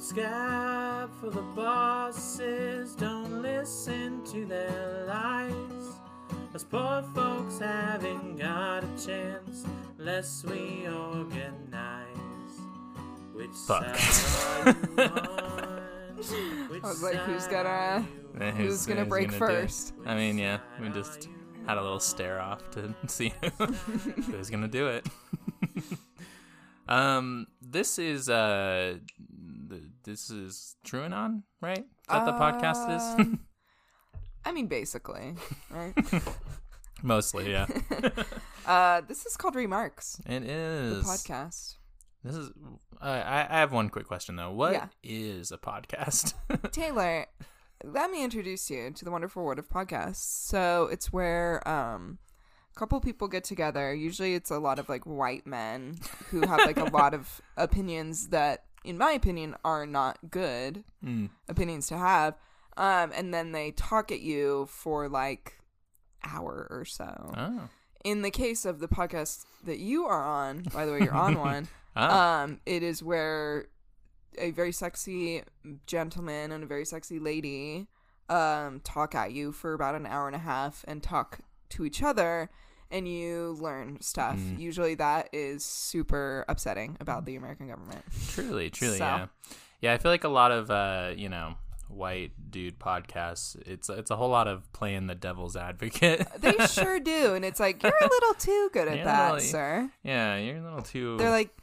scab for the bosses. Don't listen to their lies. Us poor folks haven't got a chance unless we organize. Which Fuck. side are you on? Which I was like, who's gonna are you Eh, who's gonna break do it? first? I mean, yeah, we just had a little stare off to see who's gonna do it. um, this is uh, th- this is TrueAnon, right? Is that the podcast is? Um, I mean, basically, right? Mostly, yeah. uh, this is called Remarks, It the is. podcast. This is. Uh, I I have one quick question though. What is Yeah. a podcast? Tayler, let me introduce you to the wonderful world of podcasts. So it's where um, a couple people get together. Usually, it's a lot of like white men who have like a lot of opinions that, in my opinion, are not good Mm. opinions to have. Um, and then they talk at you for like hour or so. Oh. In the case of the podcast that you are on, by the way, you're on one. Ah. Um, it is where a very sexy gentleman and a very sexy lady um talk at you for about an hour and a half and talk to each other and you learn stuff. Mm. Usually that is super upsetting about the American government. Truly, truly, So- yeah. Yeah, I feel like a lot of uh, you know, white dude podcasts, it's it's a whole lot of playing the devil's advocate. They sure do, and it's like you're a little too good at Yeah, that, sir. yeah, you're a little too They're like,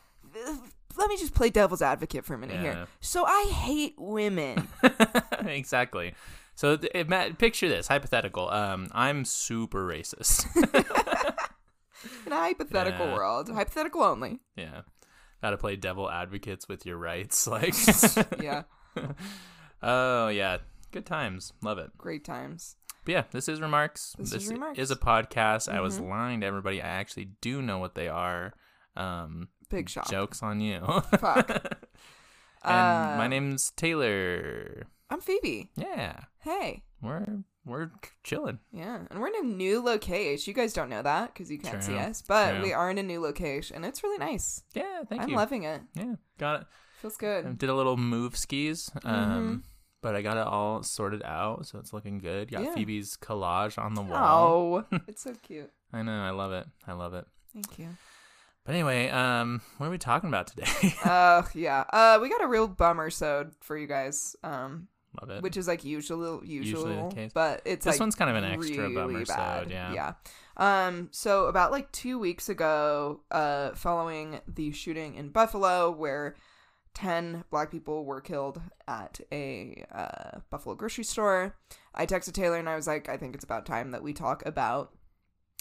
let me just play devil's advocate for a minute Yeah. here. So I hate women. exactly. So it, ma- picture this hypothetical. Um, I'm super racist. In a hypothetical Yeah. world, hypothetical only. yeah, got to play devil advocates with your rights. Like, Yeah, oh yeah, good times. Love it. great times. But yeah, this is remarks. This is Remarks. is a podcast. I was Mhm. lying to everybody. I actually do know what they are. Um, Big shock. jokes on you. Fuck. and Uh, my name's Tayler. I'm Phoebe. Yeah, Hey. we're we're chilling. Yeah, and we're in a new location. You guys don't know that because you can't see us, but true. we are in a new location. and It's really nice. Yeah, thank you. I'm loving it. yeah, got it. Feels good. Did a little move skis. Um, Mhm. but I got it all sorted out, so it's looking good. Got Yeah. Phoebe's collage on the wall. Oh, it's so cute. I know, I love it. I love it. Thank you. But anyway, um, what are we talking about today? Uh, yeah. Uh, we got a real bummer so for you guys. Um, it. which is like usual, usual, Usually the case. but it's this like one's kind of an extra really bummer bad. sode, yeah. Yeah. Um. So about like two weeks ago, uh, following the shooting in Buffalo, where ten black people were killed at a uh, Buffalo grocery store, I texted Tayler and I was like, I think it's about time that we talk about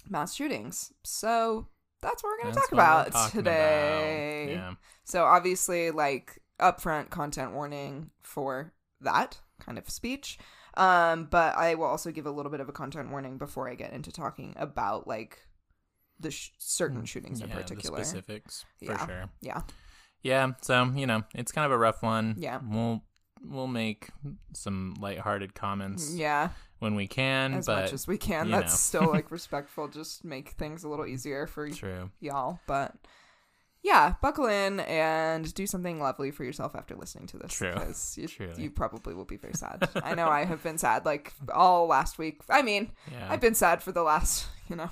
mass shootings. So that's what we're gonna That's talk about today. about. Yeah. So obviously, like upfront content warning for that kind of speech. Um, but I will also give a little bit of a content warning before I get into talking about like the sh- certain shootings in Mm, particular. The specifics for Yeah. sure. Yeah. Yeah, so you know, it's kind of a rough one. Yeah. We'll we'll make some lighthearted comments Yeah, when we can, as but much as we can. That's know. still like respectful. Just make things a little easier for true. y'all. But yeah, buckle in and do something lovely for yourself after listening to this. True. Because you, Truly. you probably will be very sad. I know I have been sad like all last week. I mean, Yeah. I've been sad for the last, you know,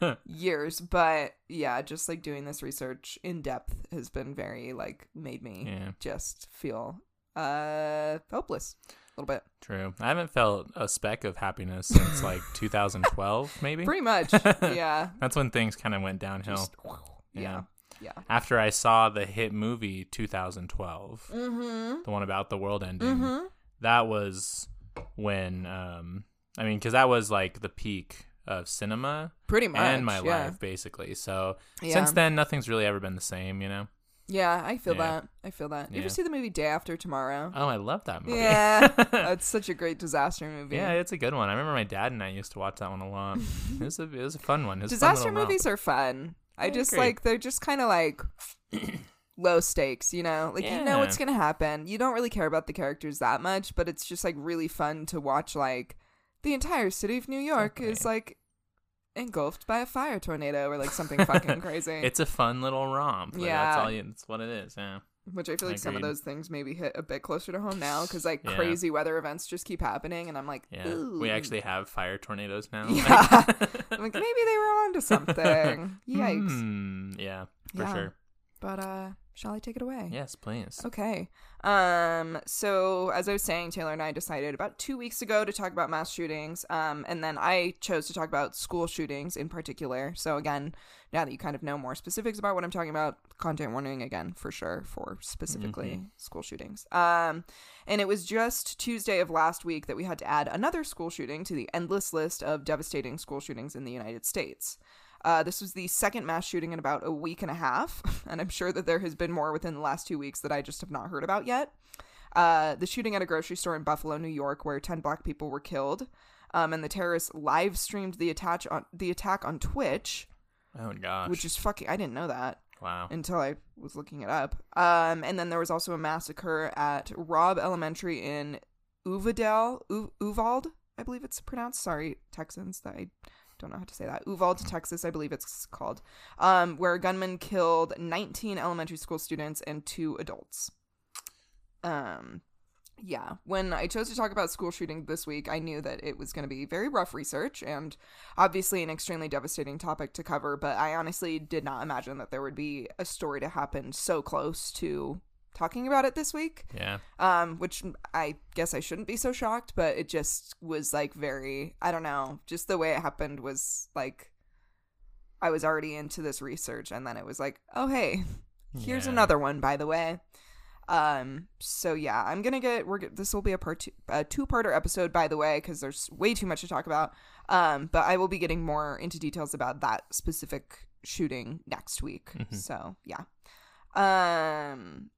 years, but yeah, just like doing this research in depth has been very like made me yeah, just feel uh hopeless a little bit. true. I haven't felt a speck of happiness since like 2012, maybe. Pretty much. yeah. That's when things kind of went downhill. Just- Yeah. yeah. Yeah. After I saw the hit movie 2012, Mhm. the one about the world ending, Mhm. that was when um I mean cuz that was like the peak of cinema Pretty much. and my yeah. life basically. So Yeah. since then nothing's really ever been the same, you know. Yeah, I feel Yeah. that. I feel that. You Yeah. ever see the movie Day After Tomorrow? Oh, I love that movie. Yeah. That's such a great disaster movie. yeah, it's a good one. I remember my dad and I used to watch that one a lot. it was a it was a fun one. Disaster movies are fun. I I just agree. like they're just kind of like low stakes, you know? Like you know what's going to happen. You don't really care about the characters that much, but it's just like really fun to watch like the entire city of New York is like engulfed by a fire tornado or like something fucking crazy. It's a fun little romp. Like, Yeah. that's all you. That's what it is. Yeah. Which I feel like some of those things maybe hit a bit closer to home now because like Yeah. crazy weather events just keep happening, and I'm like, Yeah, Ooh. we actually have fire tornadoes now. Yeah. I'm like maybe they were onto something. Yikes! Hmm, yeah, for Yeah. sure. But uh, shall I take it away? Yes, please. Okay. Um, so as I was saying, Tayler and I decided about two weeks ago to talk about mass shootings. Um, and then I chose to talk about school shootings in particular. So again, now that you kind of know more specifics about what I'm talking about, content warning again for sure for specifically school shootings. Um, and it was just Tuesday of last week that we had to add another school shooting to the endless list of devastating school shootings in the United States. Uh, this was the second mass shooting in about a week and a half, and I'm sure that there has been more within the last two weeks that I just have not heard about yet. Uh, the shooting at a grocery store in Buffalo, New York, where 10 black people were killed, um, and the terrorists live streamed the attack on the attack on Twitch, Oh gosh. which is fucking. I didn't know that wow. until I was looking it up. Um, and then there was also a massacre at Robb Elementary in Uvadale, U- Uvalde, I believe it's pronounced. Sorry, Texans, that I don't know how to say that. Uvalde, Texas, I believe it's called, um, where a gunman killed 19 elementary school students and two adults. Um, yeah, when I chose to talk about school shooting this week, I knew that it was going to be very rough research and obviously an extremely devastating topic to cover, but I honestly did not imagine that there would be a story to happen so close to talking about it this week. Yeah. Um, which I guess I shouldn't be so shocked, but it just was like very, I don't know, just the way it happened was like I was already into this research and then it was like, oh, hey, here's Yeah. another one, by the way. Um, so yeah, I'm gonna get we're this will be a part two, a two parter episode, by the way, because there's way too much to talk about. Um, but I will be getting more into details about that specific shooting next week. Mhm. So yeah, um,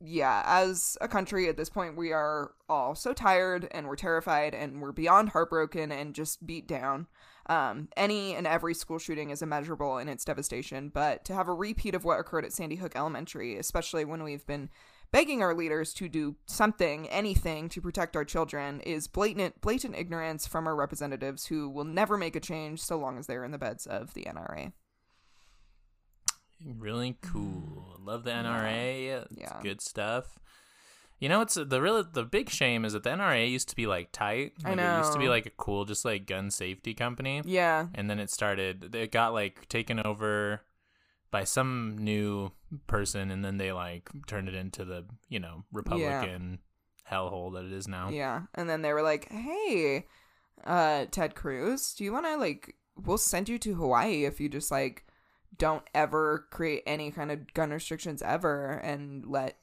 yeah, as a country at this point, we are all so tired and we're terrified and we're beyond heartbroken and just beat down. Um, any and every school shooting is immeasurable in its devastation, but to have a repeat of what occurred at Sandy Hook Elementary, especially when we've been begging our leaders to do something, anything to protect our children, is blatant blatant ignorance from our representatives who will never make a change so long as they're in the beds of the NRA. Really cool. Love the NRA. It's Yeah. good stuff. You know, it's the real the big shame is that the NRA used to be like tight. I Like, It used to be like a cool, just like gun safety company, Yeah, and then it started. It got like taken over by some new person, and then they like turned it into the you know Republican hellhole that it is now. Yeah. And then they were like, hey, uh, Ted Cruz, do you want to, like, we'll send you to Hawaii if you just, like, don't ever create any kind of gun restrictions ever and let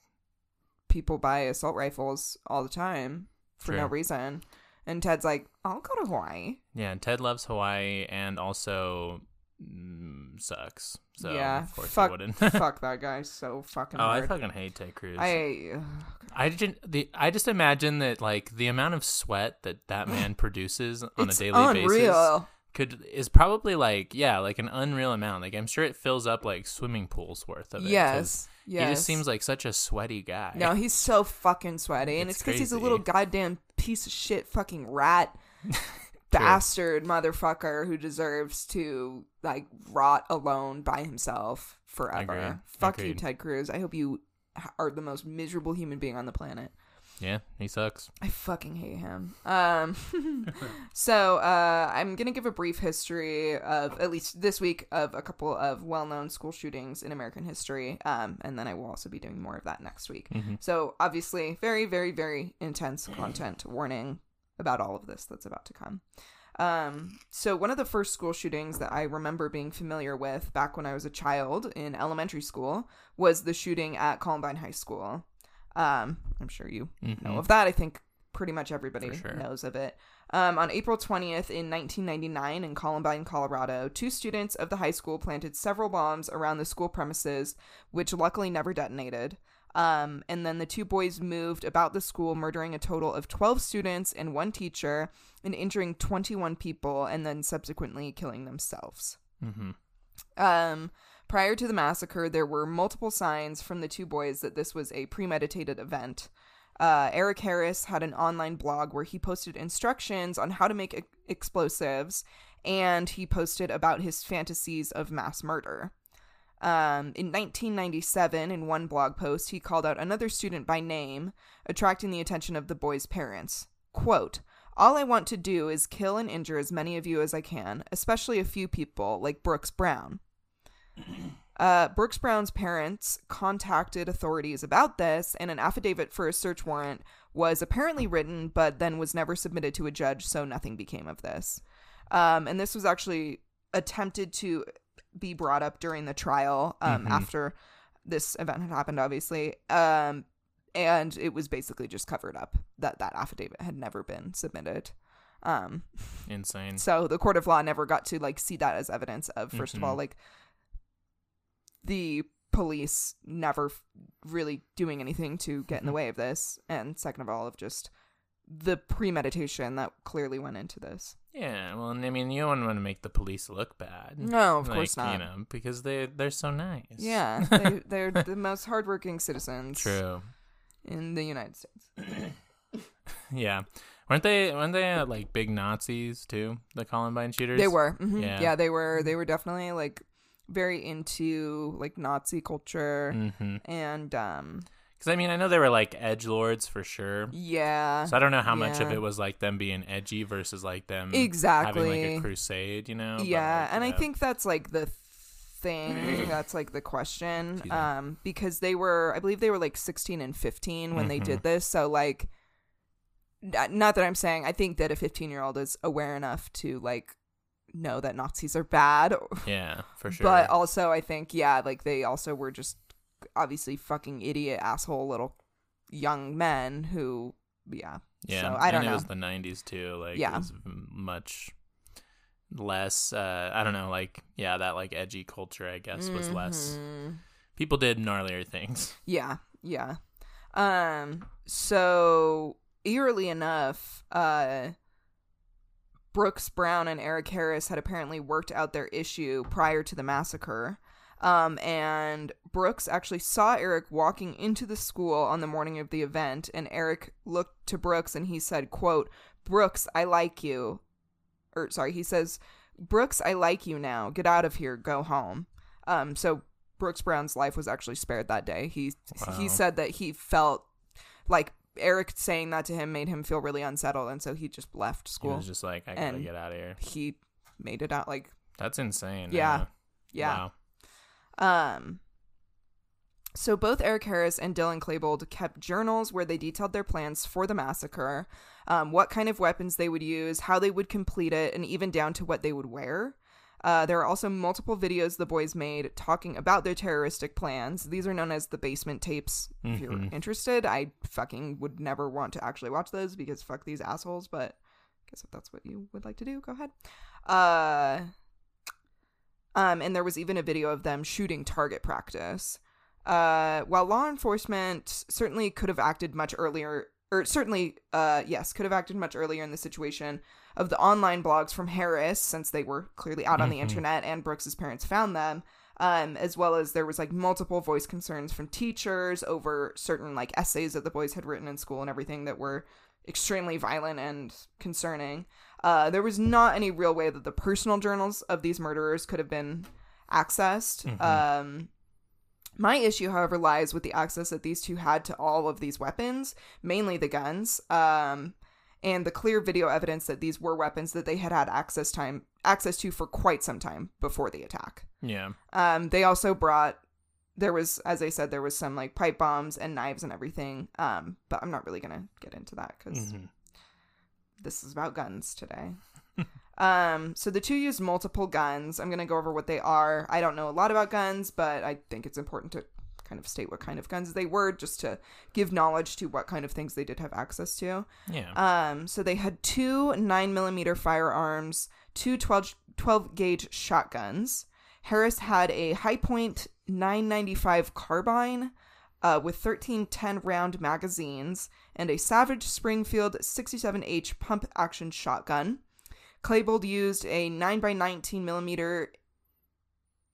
people buy assault rifles all the time for no reason. And Ted's like, I'll go to Hawaii. Yeah, and Ted loves Hawaii and also mm, sucks. So yeah. of course fuck, he wouldn't. fuck that guy so fucking oh, I fucking hate Ted Cruz. I, I just the I just imagine that like the amount of sweat that that man produces on it's a daily basis could is probably like yeah like an unreal amount. Like I'm sure it fills up like swimming pools worth of it. Yes. Yes. He just seems like such a sweaty guy. No, he's so fucking sweaty, and It's it's because he's a little goddamn piece of shit, fucking rat, bastard motherfucker who deserves to like rot alone by himself forever. Agreed. Fuck you, Ted Cruz. I hope you are the most miserable human being on the planet. yeah, he sucks. I fucking hate him. Um, so uh, I'm gonna give a brief history of at least this week of a couple of well-known school shootings in American history, um, and then I will also be doing more of that next week. Mhm. So obviously, very, very, very intense content warning about all of this that's about to come. Um, so one of the first school shootings that I remember being familiar with back when I was a child in elementary school was the shooting at Columbine High School. Um, I'm sure you Mhm. know of that. I think pretty much everybody sure. knows of it. Um, on April 20th in 1999 in Columbine, Colorado, two students of the high school planted several bombs around the school premises, which luckily never detonated. Um, and then the two boys moved about the school, murdering a total of 12 students and one teacher, and injuring 21 people, and then subsequently killing themselves. Mhm. Um, prior to the massacre, there were multiple signs from the two boys that this was a premeditated event. Uh, Eric Harris had an online blog where he posted instructions on how to make e- explosives, and he posted about his fantasies of mass murder. Um, in 1997, in one blog post, he called out another student by name, attracting the attention of the boy's parents. Quote, all I want to do is kill and injure as many of you as I can, especially a few people like Brooks Brown. Uh, Brooks Brown's parents contacted authorities about this, and an affidavit for a search warrant was apparently written, but then was never submitted to a judge, so nothing became of this. Um, and this was actually attempted to be brought up during the trial um, Mhm. after this event had happened, obviously. Um, and it was basically just covered up that that affidavit had never been submitted. Um, Insane. so the court of law never got to like see that as evidence of 1st of all Mhm. like the police never f- really doing anything to get in the Mhm. way of this and second of all of just the premeditation that clearly went into this Yeah, well, I mean, you don't want to make the police look bad. no of Like, course not You know, because they they're so nice. yeah they, they're the most hardworking citizens True. in the united states Yeah. Weren't they weren't they uh, like big Nazis too? The Columbine shooters. they were mhm. Yeah. yeah they were they were definitely like very into like nazi culture Mm-hmm. and um Because I mean, I know they were like edge lords for sure. yeah So I don't know how much of it was like them being edgy versus like them exactly having like a crusade. You know? Yeah like, and i think that's like the thing that's like the question um because they were i believe they were like 16 and 15 when they Mhm. did this so like not that i'm saying i think that a 15 year old is aware enough to like know that nazis are bad Yeah, for sure. but also i think yeah like they also were just obviously fucking idiot asshole little young men who yeah yeah, so I don't and know. it was the '90s too. Like, Yeah. it was much less. uh I don't know. Like, yeah, that like edgy culture, I guess, was less. Mhm. People did gnarlier things. Yeah, yeah. Um so eerily enough, uh Brooks Brown and Eric Harris had apparently worked out their issue prior to the massacre. Um and Brooks actually saw Eric walking into the school on the morning of the event and Eric looked to Brooks and he said, quote, "Brooks, I like you." Or sorry, he says, "Brooks, I like you now. Get out of here. Go home." Um so Brooks Brown's life was actually spared that day. He he said that he felt like Eric saying that to him made him feel really unsettled, and so he just left school. He was just like, I gotta get out of here. he made it out like That's insane. Yeah. yeah. Wow. Um. So both Eric Harris and Dylan Klebold kept journals where they detailed their plans for the massacre, um, what kind of weapons they would use, how they would complete it, and even down to what they would wear. Uh, there are also multiple videos the boys made talking about their terroristic plans. These are known as the basement tapes. If you're Mhm. interested, I fucking would never want to actually watch those because fuck these assholes. But I guess if that's what you would like to do, go ahead. Uh, um, and there was even a video of them shooting target practice. Uh, while law enforcement certainly could have acted much earlier, or certainly, uh, yes, could have acted much earlier in the situation of the online blogs from Harris, since they were clearly out on the Mhm. internet and Brooks's parents found them, um, as well as there was like multiple voice concerns from teachers over certain like essays that the boys had written in school and everything that were extremely violent and concerning. Uh, there was not any real way that the personal journals of these murderers could have been accessed. Mhm. Um, my issue, however, lies with the access that these two had to all of these weapons, mainly the guns, um, and the clear video evidence that these were weapons that they had had access time access to for quite some time before the attack. Yeah. Um, they also brought there was, as I said, there was some like pipe bombs and knives and everything. Um, but I'm not really gonna get into that because Mhm. This is about guns today. um, so the two used multiple guns. I'm gonna go over what they are. I don't know a lot about guns, but I think it's important to kind of state what kind of guns they were, just to give knowledge to what kind of things they did have access to. Yeah. Um, so they had two 9 millimeter firearms, two 12, 12 gauge shotguns. Harris had a Hi-Point 995 carbine uh, with 13 10 round magazines and a Savage Springfield 67H pump action shotgun. Claybold used a 9x19 millimeter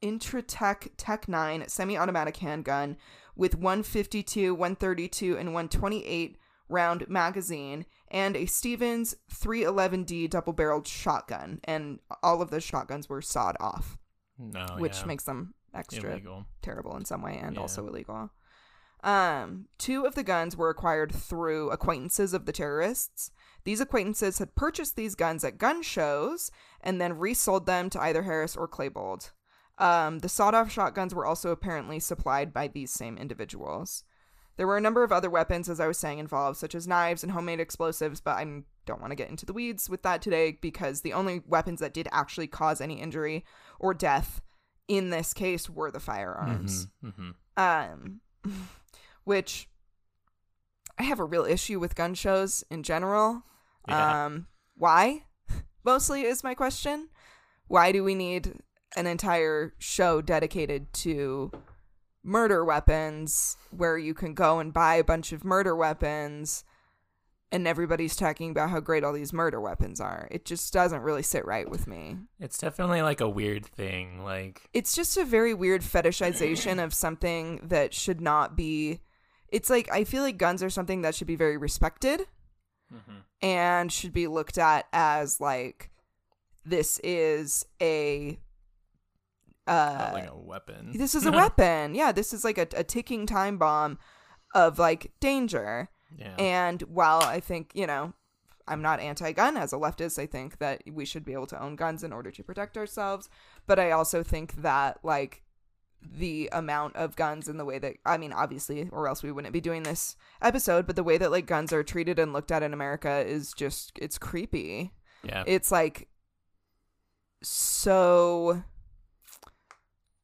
Intratec TEC-9 semi automatic handgun with 152, 132, and 128 round magazine and a Stevens 311D double barreled shotgun. And all of those shotguns were sawed off, No. which Oh, yeah. makes them extra illegal. terrible in some way and Yeah. also illegal. Um, two of the guns were acquired through acquaintances of the terrorists. These acquaintances had purchased these guns at gun shows and then resold them to either Harris or Claybold. Um, the sawed-off shotguns were also apparently supplied by these same individuals. There were a number of other weapons, as I was saying, involved, such as knives and homemade explosives, but I don't want to get into the weeds with that today because the only weapons that did actually cause any injury or death in this case were the firearms. hmm Um, which I have a real issue with gun shows in general. Yeah. Um, why? Mostly is my question. Why do we need an entire show dedicated to murder weapons where you can go and buy a bunch of murder weapons and everybody's talking about how great all these murder weapons are? It just doesn't really sit right with me. It's definitely like a weird thing. Like, it's just a very weird fetishization of something that should not be it's like i feel like guns are something that should be very respected and should be looked at as like this is a uh like a weapon. this is a weapon yeah this is like a, a ticking time bomb of like danger yeah. and while I think, you know, I'm not anti gun as a leftist, I think that we should be able to own guns in order to protect ourselves. But I also think that, like, the amount of guns and the way that, I mean, obviously, or else we wouldn't be doing this episode, but the way that, like, guns are treated and looked at in America is just, it's creepy. yeah. It's like so.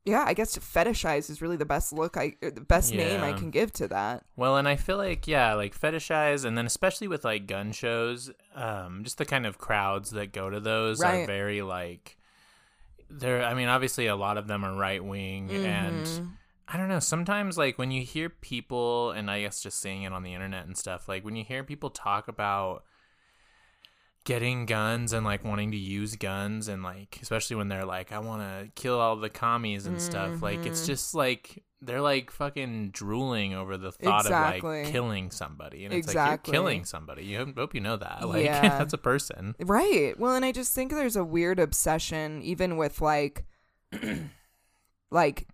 Yeah, I guess fetishize is really the best look I, the best name I can give to that. Well, and I feel like yeah, like fetishize, and then especially with like gun shows, um, just the kind of crowds that go to those are very like. They're, I mean, obviously a lot of them are right wing, and Mhm. I don't know. Sometimes, like when you hear people, and I guess just seeing it on the internet and stuff, like when you hear people talk about getting guns and like wanting to use guns, and like especially when they're like, I want to kill all the commies and stuff. Like it's Mhm. just like they're like fucking drooling over the thought of like killing somebody, and it's Exactly. like you're killing somebody. You hope, hope you know that. Like Yeah. that's a person. Right. Well, and I just think there's a weird obsession, even with like, like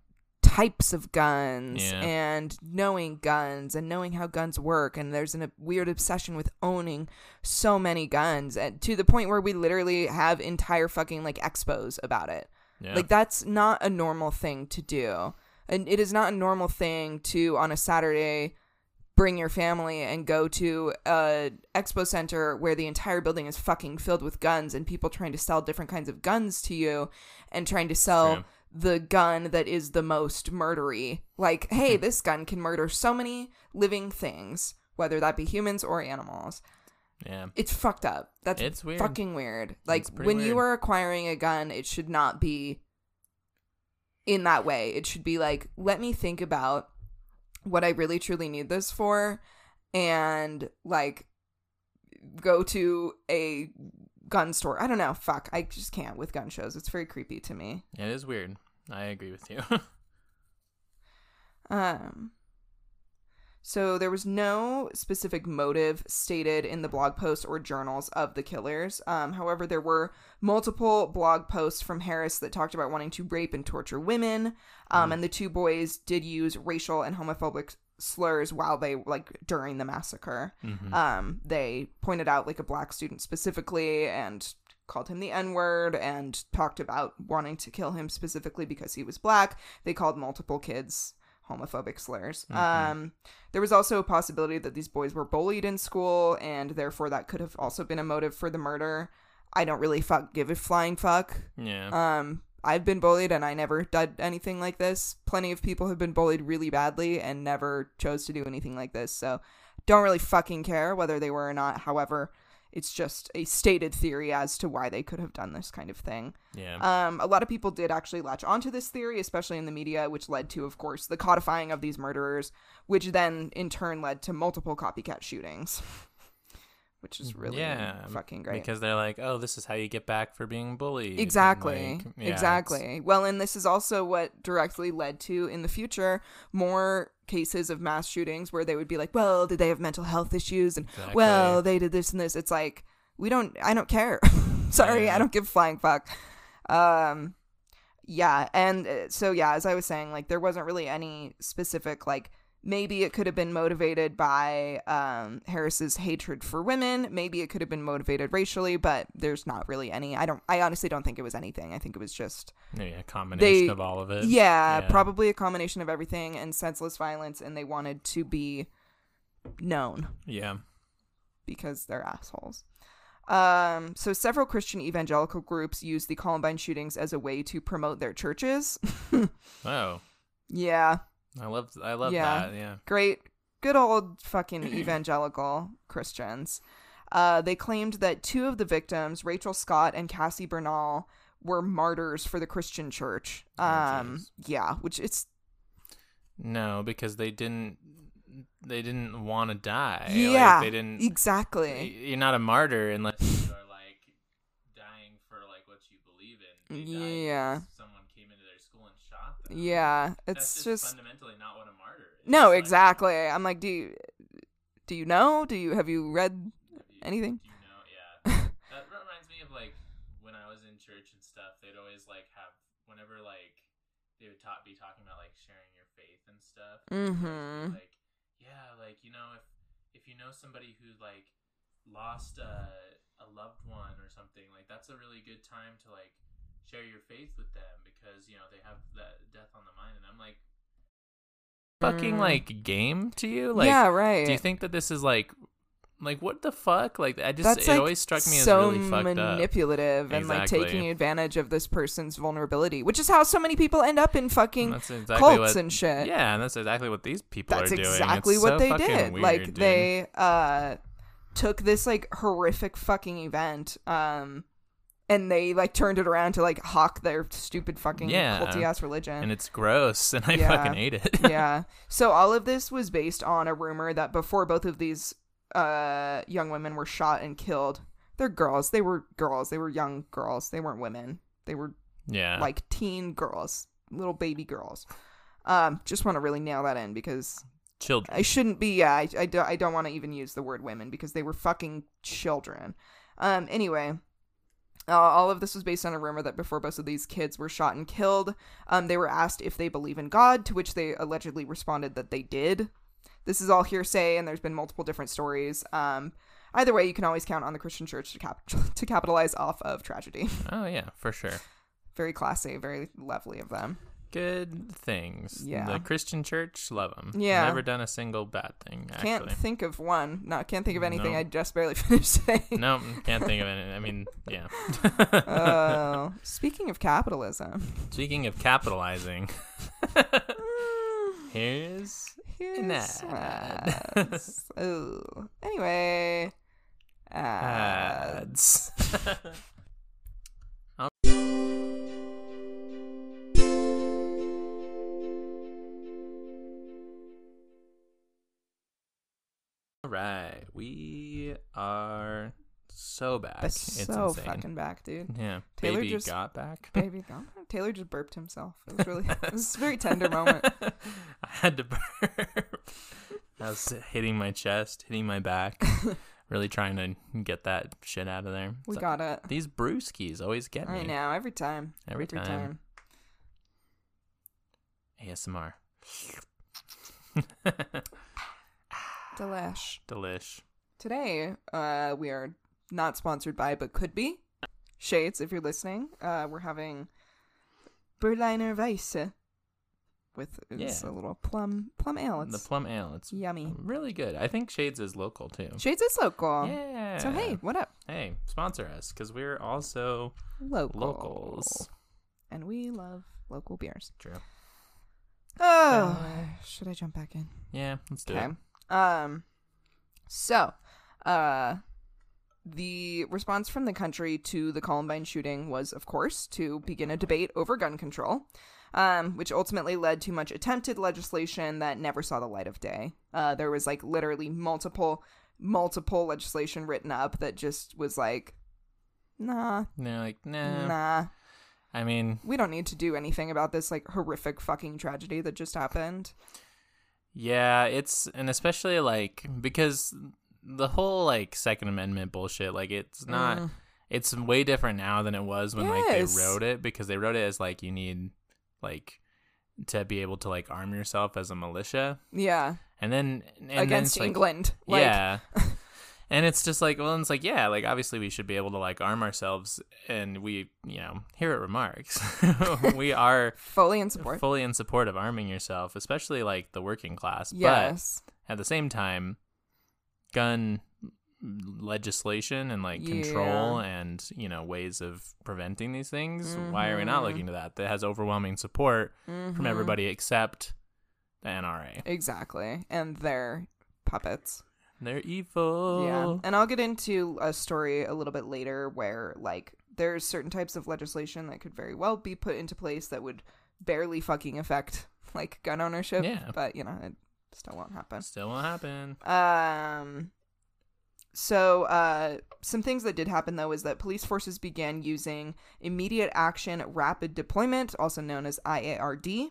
types of guns Yeah. and knowing guns and knowing how guns work. And there's an, a weird obsession with owning so many guns, and to the point where we literally have entire fucking like expos about it. Yeah. Like that's not a normal thing to do. And it is not a normal thing to on a Saturday bring your family and go to a expo center where the entire building is fucking filled with guns and people trying to sell different kinds of guns to you and trying to sell True. The gun that is the most murdery. Like, hey, Hmm. this gun can murder so many living things, whether that be humans or animals. yeah. It's fucked up. That's It's weird. fucking weird. Like when you are acquiring a gun, it should not be in that way. It should be like, let me think about what I really truly need this for and like go to a gun store. I don't know. Fuck. I just can't with gun shows. It's very creepy to me. It is weird. I agree with you. Um so there was no specific motive stated in the blog posts or journals of the killers. Um, however, there were multiple blog posts from Harris that talked about wanting to rape and torture women. Um, and the two boys did use racial and homophobic slurs while they like during the massacre. Mhm. Um, they pointed out like a black student specifically and called him the N word and talked about wanting to kill him specifically because he was black. They called multiple kids homophobic slurs. Um, there was also a possibility that these boys were bullied in school and therefore that could have also been a motive for the murder. I don't really fuck give a flying fuck. yeah. Um, I've been bullied and I never did anything like this. Plenty of people have been bullied really badly and never chose to do anything like this. So don't really fucking care whether they were or not. However, it's just a stated theory as to why they could have done this kind of thing. yeah. Um, a lot of people did actually latch onto this theory, especially in the media, which led to, of course, the codifying of these murderers, which then in turn led to multiple copycat shootings, which is really yeah. fucking great. Because they're like, oh, this is how you get back for being bullied. Exactly. like, yeah, it's- exactly. Well, and this is also what directly led to in the future more cases of mass shootings where they would be like, "Well, did they have mental health issues?" and Exactly. "Well, they did this and this." It's like, we don't I don't care. Sorry, Yeah. I don't give a flying fuck. Um yeah, and uh, so yeah, as I was saying, like there wasn't really any specific like maybe it could have been motivated by um Harris's hatred for women, maybe it could have been motivated racially, but there's not really any. I don't I honestly don't think it was anything. I think it was just Maybe a combination They- of all of it. yeah, Yeah. probably a combination of everything and senseless violence and they wanted to be known Yeah. because they're assholes. Um, so several Christian evangelical groups use the Columbine shootings as a way to promote their churches. Oh, yeah, I love I love Yeah. that. Yeah. great, good old fucking evangelical Christians. Uh, they claimed that two of the victims, Rachel Scott and Cassie Bernall, were martyrs for the Christian church. Oh, Um, jeez. yeah, which it's No, because they didn't they didn't want to die. Like, yeah, they didn't exactly. You're not a martyr unless you are like dying for like what you believe in. Died Yeah. because Someone came into their school and shot them. Yeah, it's just, just fundamentally not what a martyr is. no, Like, exactly. I'm like, do you do you know? Do you have you read you- anything? do You know, yeah. that reminds me of like when I was in church and stuff. They'd always like have whenever like they would talk, be talking about like sharing your faith and stuff. they'd always be Mhm. Like, yeah, like you know, if if you know somebody who like lost a a loved one or something, like that's a really good time to like share your faith with them because you know they have that death on the mind. And I'm like, fucking Mm. like game to you, like. yeah, right. Do you think that this is like, like what the fuck? Like I just That's it like always struck me so as really fucked up. manipulative and like taking advantage of this person's vulnerability, which is how so many people end up in fucking that's exactly cults what, and shit. Yeah, and that's exactly what these people That's are doing. That's exactly It's what so they did. weird, like dude. they uh took this like horrific fucking event um and they like turned it around to like hawk their stupid fucking Yeah. culty ass religion. and it's gross, and I Yeah. fucking hate it. yeah. So all of this was based on a rumor that before both of these uh young women were shot and killed, they're girls. They were girls. They were young girls. They weren't women. They were yeah, like teen girls, little baby girls. Um, just want to really nail that in because children. I shouldn't be. Yeah, I, I, do, I don't want to even use the word women because they were fucking children. Um, anyway, uh, all of this was based on a rumor that before both of these kids were shot and killed, um, they were asked if they believe in God, to which they allegedly responded that they did. This is all hearsay, and there's been multiple different stories. Um, either way, you can always count on the Christian Church to cap- to capitalize off of tragedy. Oh yeah, for sure. very classy, very lovely of them. Good things. Yeah. the Christian Church love them. Yeah. never done a single bad thing. Can't think of one. No, can't think of mm, anything. No. I just barely finished saying. no, mm, can't think of it. I mean, yeah. Oh, speaking of capitalism, Speaking of capitalizing, here's here's An ad. ads. oh, anyway, ads. ads. All right, we are so back. That's it's so insane. fucking back, dude. Yeah, Tayler baby just- got back. Baby, gone. Tayler just burped himself. It was really, it was a very tender moment. I had to burp. I was hitting my chest, hitting my back, really trying to get that shit out of there. We got it. these brewskis always get me I know every time. every Every time. time. ASMR. Delish. Delish. Today, uh, we are not sponsored by, but could be. Shades, if you're listening, uh, we're having Berliner Weisse with it's Yeah. a little plum plum ale. It's the plum ale. It's yummy. really good. I think Shades is local too. Shades is local. Yeah. So hey, what up? Hey, sponsor us because we're also Local. locals. And we love local beers. True. Oh, should I jump back in? Yeah, let's do Okay. it. Um, so, uh, the response from the country to the Columbine shooting was, of course, to begin a debate over gun control, um, which ultimately led to much attempted legislation that never saw the light of day. Uh, there was like literally multiple, multiple legislation written up that just was like, nah, No, like nah. nah, I mean, we don't need to do anything about this like horrific fucking tragedy that just happened. Yeah, it's and especially like because the whole like Second Amendment bullshit, like it's not Mm. it's way different now than it was when like they wrote it because they wrote it as like you need like to be able to like arm yourself as a militia Yeah. and then and then Against like, England. Like, yeah. and it's just like, well, it's like, yeah, like obviously we should be able to like arm ourselves, and we, you know, here at Remarks, we are Fully in support. fully in support of arming yourself, especially like the working class. yes. But at the same time, gun legislation and like control and you know ways of preventing these things why are we not Mhm. looking to that that has overwhelming support from Mhm. everybody except the NRA Exactly. And they're puppets. They're evil Yeah. And I'll get into a story a little bit later where, like, there's certain types of legislation that could very well be put into place that would barely fucking affect, like, gun ownership. Yeah. But, you know, it still won't happen. Still won't happen. Um. So, uh, some things that did happen though is that police forces began using immediate action rapid deployment, also known as IARD.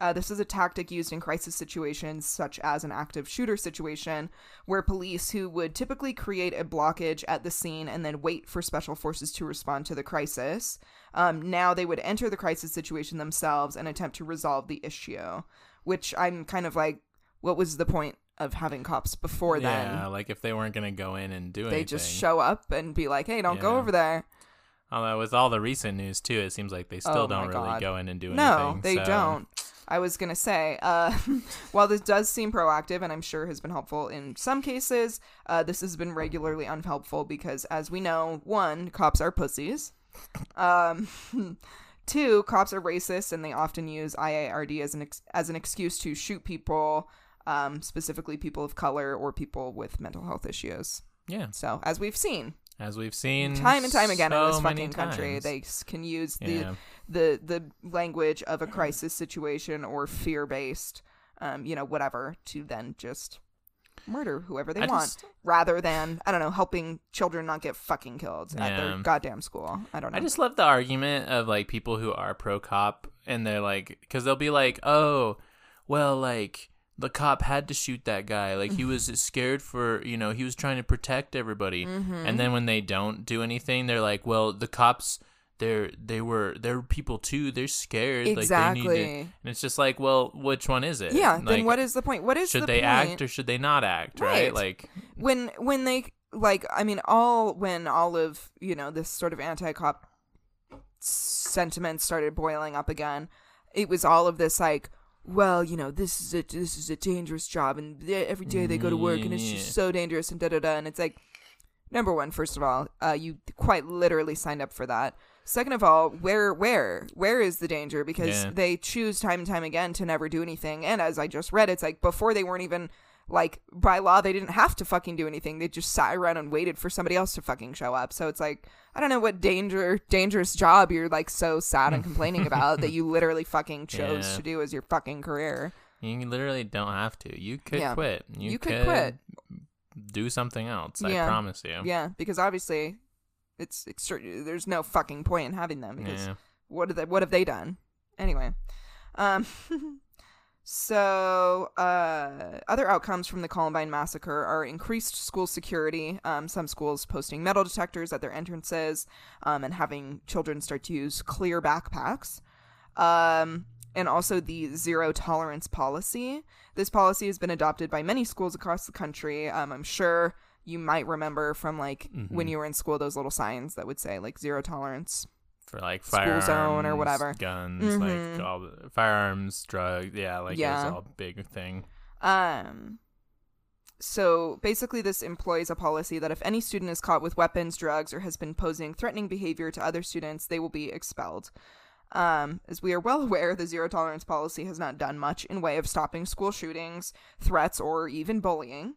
Uh, this is a tactic used in crisis situations, such as an active shooter situation, where police who would typically create a blockage at the scene and then wait for special forces to respond to the crisis, um, now they would enter the crisis situation themselves and attempt to resolve the issue. Which I'm kind of like, what was the point of having cops before yeah, then? like if they weren't gonna go in and do They anything. They just show up and be like, "Hey, don't go over there." Although with all the recent news too, it seems like they still Oh don't really God. go in and do anything. No, they so- don't. I was gonna say, uh, while this does seem proactive and I'm sure has been helpful in some cases, uh, this has been regularly unhelpful because, as we know, one, cops are pussies. Um, two, cops are racist and they often use IARD as an ex- as an excuse to shoot people, um, specifically people of color or people with mental health issues. Yeah, So, as we've seen as we've seen time and time again in this fucking country, times. they can use the yeah. the the language of a crisis situation or fear based, um, you know, whatever, to then just murder whoever they I want, just- rather than I don't know, helping children not get fucking killed at their goddamn school. I don't know. I just love the argument of like people who are pro cop and they're like, because they'll be like, oh, well, like the cop had to shoot that guy. Like he was scared for, you know, he was trying to protect everybody. Mm-hmm. And then when they don't do anything, they're like, well, the cops. They're they were they're people too. They're scared. Like they need exactly. to, and it's just like, well, which one is it? yeah. Like, then what is the point? What is should the they point? act or should they not act? Right? Right. Like when when they like i mean all when all of you know this sort of anti-cop sentiment started boiling up again it was all of this like well you know this is a this is a dangerous job and every day they go to work and it's just so dangerous and da da da. And it's like number one first of all uh you quite literally signed up for that. Second of all where where where is the danger? Because Yeah. they choose time and time again to never do anything. And as i just read it's like before they weren't even like by law they didn't have to fucking do anything they just sat around and waited for somebody else to fucking show up so it's like i don't know what danger dangerous job you're like so sad and complaining about that you literally fucking chose Yeah. to do as your fucking career you literally don't have to. You could Yeah. quit. You, You could quit. Do something else. I promise you. yeah because obviously it's extra- there's no fucking point in having them because Yeah. what have they what have they done anyway um so uh other outcomes from the columbine massacre are increased school security um some schools posting metal detectors at their entrances um and having children start to use clear backpacks um and also the zero tolerance policy. This policy has been adopted by many schools across the country. Um i'm sure you might remember from like when Mhm. you were in school those little signs that would say like zero tolerance For like School firearms, zone or whatever. guns, Mhm. like all the firearms, drugs. Yeah, like Yeah. it's all a big thing. Um so basically this employs a policy that if any student is caught with weapons, drugs, or has been posing threatening behavior to other students, they will be expelled. Um, as we are well aware, the zero tolerance policy has not done much in way of stopping school shootings, threats, or even bullying.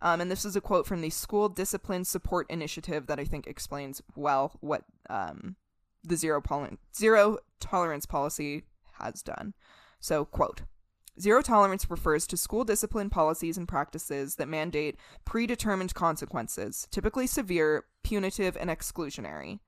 Um, and this is a quote from the School Discipline Support Initiative that I think explains well what um, the zero, pol- zero tolerance policy has done. So, quote Zero tolerance refers to school discipline policies and practices that mandate predetermined consequences, typically severe, punitive, and exclusionary.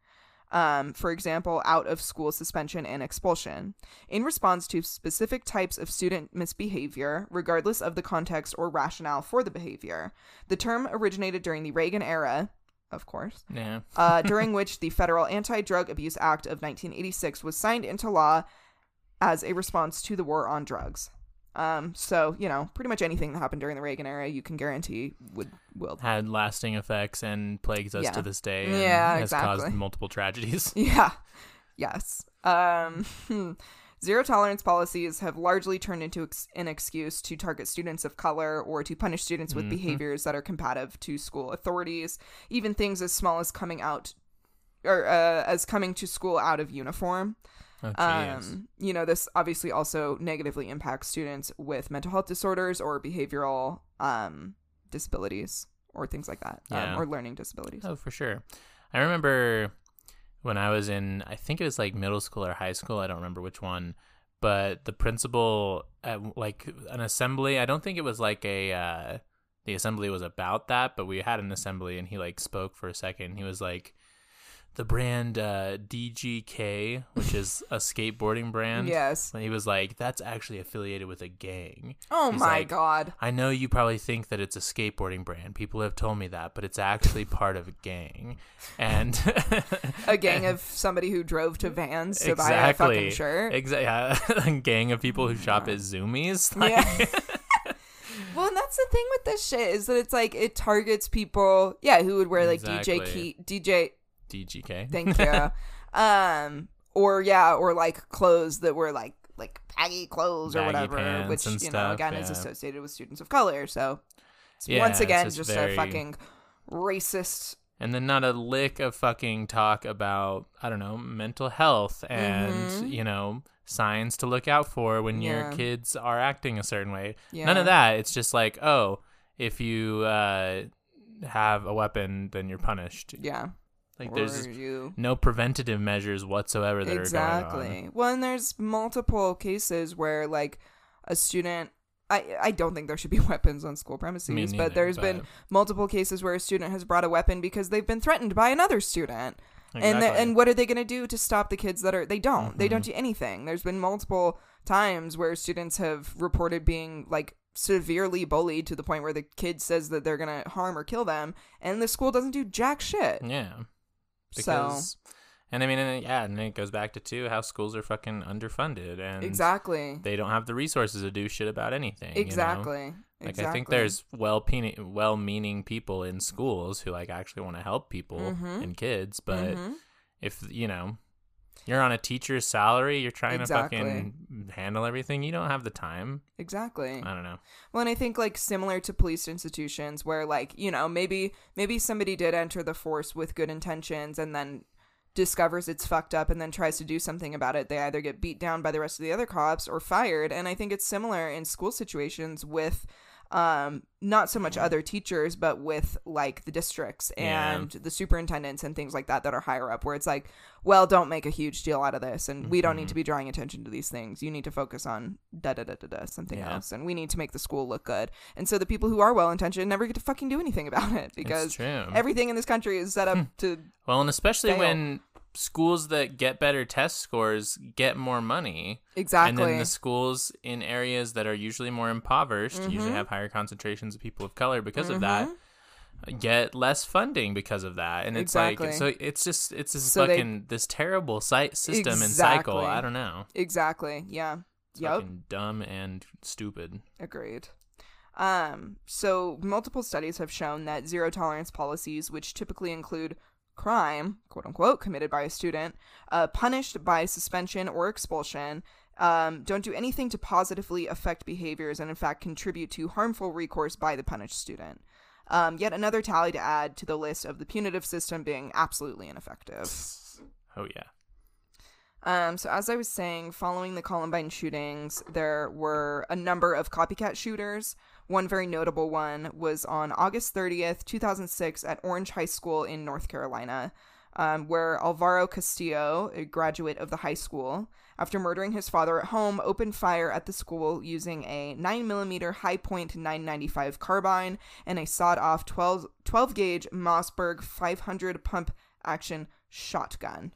Um, for example, out of school suspension and expulsion, in response to specific types of student misbehavior, regardless of the context or rationale for the behavior. The term originated during the Reagan era of course, Yeah. uh, during which the Federal Anti Drug Abuse Act of 1986 was signed into law as a response to the war on drugs. Um, so, you know, pretty much anything that happened during the Reagan era, you can guarantee would will. Had lasting effects and plagues us Yeah. to this day. And Yeah, has exactly. caused multiple tragedies. Yeah. Yes. Um, zero tolerance policies have largely turned into ex- an excuse to target students of color or to punish students with Mhm. behaviors that are compatible to school authorities, even things as small as coming out or uh, as coming to school out of uniform. Oh. Um, you know, this obviously also negatively impacts students with mental health disorders or behavioral um, disabilities or things like that, Yeah. um, or learning disabilities. Oh, for sure. I remember when I was in, I think it was like middle school or high school. I don't remember which one. But the principal, at like an assembly, I don't think it was like a, uh, the assembly was about that, but we had an assembly and he like spoke for a second. He was like, the brand uh, DGK, which is a skateboarding brand. Yes. And he was like, that's actually affiliated with a gang. Oh He's my like, god. I know you probably think that it's a skateboarding brand. People have told me that, but it's actually part of a gang. And a gang of somebody who drove to Vans to buy a fucking exactly, shirt. exactly, a gang of people who shop at Zumiez. Like, Yeah. well, and that's the thing with this shit is that it's like it targets people, yeah, who would wear like DJ Exactly. Key, DJ. DGK. Thank you. um, or yeah, or like clothes that were like like baggy clothes or Baggy whatever, which you know stuff, again is associated with students of color. So Yeah, once again just just, very- a fucking racist. and then not a lick of fucking talk about I don't know mental health and Mhm. you know signs to look out for when your kids are acting a certain way. Yeah. None of that. It's just like oh, if you uh, have a weapon, then you're punished. Yeah. Like there's you no preventative measures whatsoever that are going exactly. Well, and there's multiple cases where like a student. I, I don't think there should be weapons on school premises, Me but neither, there's been multiple cases where a student has brought a weapon because they've been threatened by another student. on. And the, and what are they going to do to stop the kids that are they don't. They Mm-hmm. don't do anything. There's been multiple times where students have reported being like severely bullied to the point where the kid says that they're going to harm or kill them and the school doesn't do jack shit. yeah, So because and I mean and, yeah, and it goes back to too how schools are fucking underfunded and exactly. they don't have the resources to do shit about anything. you know? Exactly. Like exactly. I think there's well well meaning people in schools who like actually want to help people Mhm. and kids, but Mhm. if you know you're on a teacher's salary, you're trying Exactly. to fucking handle everything. You don't have the time. Exactly. I don't know. Well, and I think like similar to police institutions where like, you know, maybe maybe somebody did enter the force with good intentions and then discovers it's fucked up and then tries to do something about it. They either get beat down by the rest of the other cops or fired. And I think it's similar in school situations with um not so much other teachers but with like the districts Yeah. and the superintendents and things like that that are higher up where it's like well don't make a huge deal out of this and we don't need to be drawing attention to these things you need to focus on da da da da da something Yeah. else and we need to make the school look good and so the people who are well intentioned never get to fucking do anything about it because everything in this country is set up to Well, and especially fail. when schools that get better test scores get more money. exactly And then the schools in areas that are usually more impoverished, Mm-hmm. usually have higher concentrations of people of color because of that, get less funding because of that. And it's Exactly. like so it's just it's this So they- fucking this terrible site system and cycle. I don't know. exactly yeah It's yep fucking dumb and stupid. Agreed. Um, so multiple studies have shown that zero tolerance policies, which typically include crime, quote unquote, committed by a student, uh, punished by suspension or expulsion, um, don't do anything to positively affect behaviors and, in fact, contribute to harmful recourse by the punished student. Um, yet another tally to add to the list of the punitive system being absolutely ineffective. Oh yeah. Um, so as I was saying, following the Columbine shootings, there were a number of copycat shooters. One very notable one was on August 30th, 2006, at Orange High School in North Carolina, um, where Alvaro Castillo, a graduate of the high school, after murdering his father at home, opened fire at the school using a 9mm Hi-Point 995 carbine and a sawed off 12, 12 gauge Mossberg 500 pump action shotgun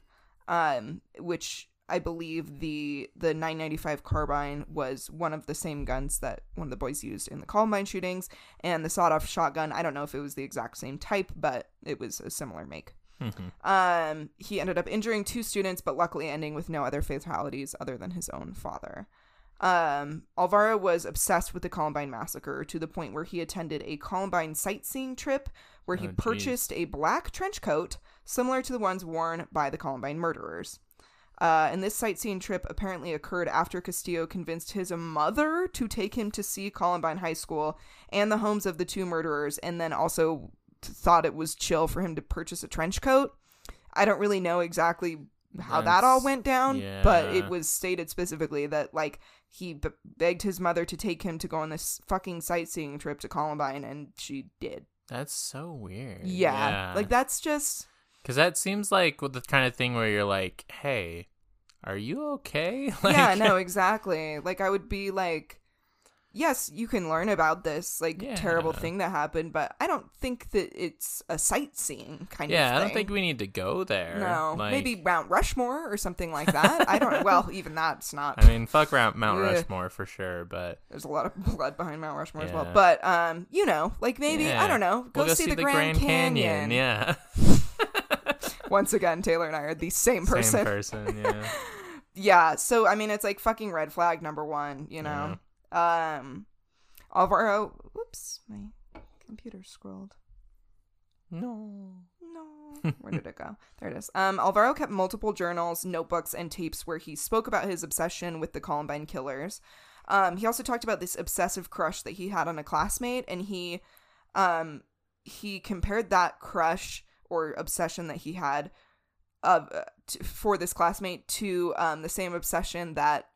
um, which I believe the the 995 carbine was one of the same guns that one of the boys used in the Columbine shootings, and the sawed-off shotgun. I don't know if it was the exact same type, but it was a similar make. Mhm. Um, he ended up injuring two students, but luckily ending with no other fatalities other than his own father. Um, Alvaro was obsessed with the Columbine massacre to the point where he attended a Columbine sightseeing trip where he Oh, purchased a black trench coat similar to the ones worn by the Columbine murderers. Uh, and this sightseeing trip apparently occurred after Castillo convinced his mother to take him to see Columbine High School and the homes of the two murderers, and then also thought it was chill for him to purchase a trench coat. I don't really know exactly how that all went down, but it was stated specifically that like he b- begged his mother to take him to go on this fucking sightseeing trip to Columbine, and she did. That's so weird. Yeah, like that's just Because that seems like the kind of thing where you're like, hey, are you okay? like, yeah, no, exactly. Like I would be like, yes, you can learn about this like terrible thing that happened, but I don't think that it's a sightseeing kind of thing. Yeah. I don't think we need to go there. No, Like, maybe Mount Rushmore or something like that. I don't. Well, even that's not. I mean, fuck Mount Rushmore for sure, but There's a lot of blood behind Mount Rushmore as well. But um, you know, like maybe I don't know. Go, we'll see, the, Grand, Canyon. Yeah, Once again, Tayler and I are the same person. same person. Yeah, yeah. So I mean, it's like fucking red flag number one. You know. Um, Alvaro. oops, my computer scrolled. no. No. Where did it go? There it is. Um, Alvaro kept multiple journals, notebooks, and tapes where he spoke about his obsession with the Columbine killers. Um, he also talked about this obsessive crush that he had on a classmate, and he, um, he compared that crush or obsession that he had of uh, t- for this classmate to um the same obsession that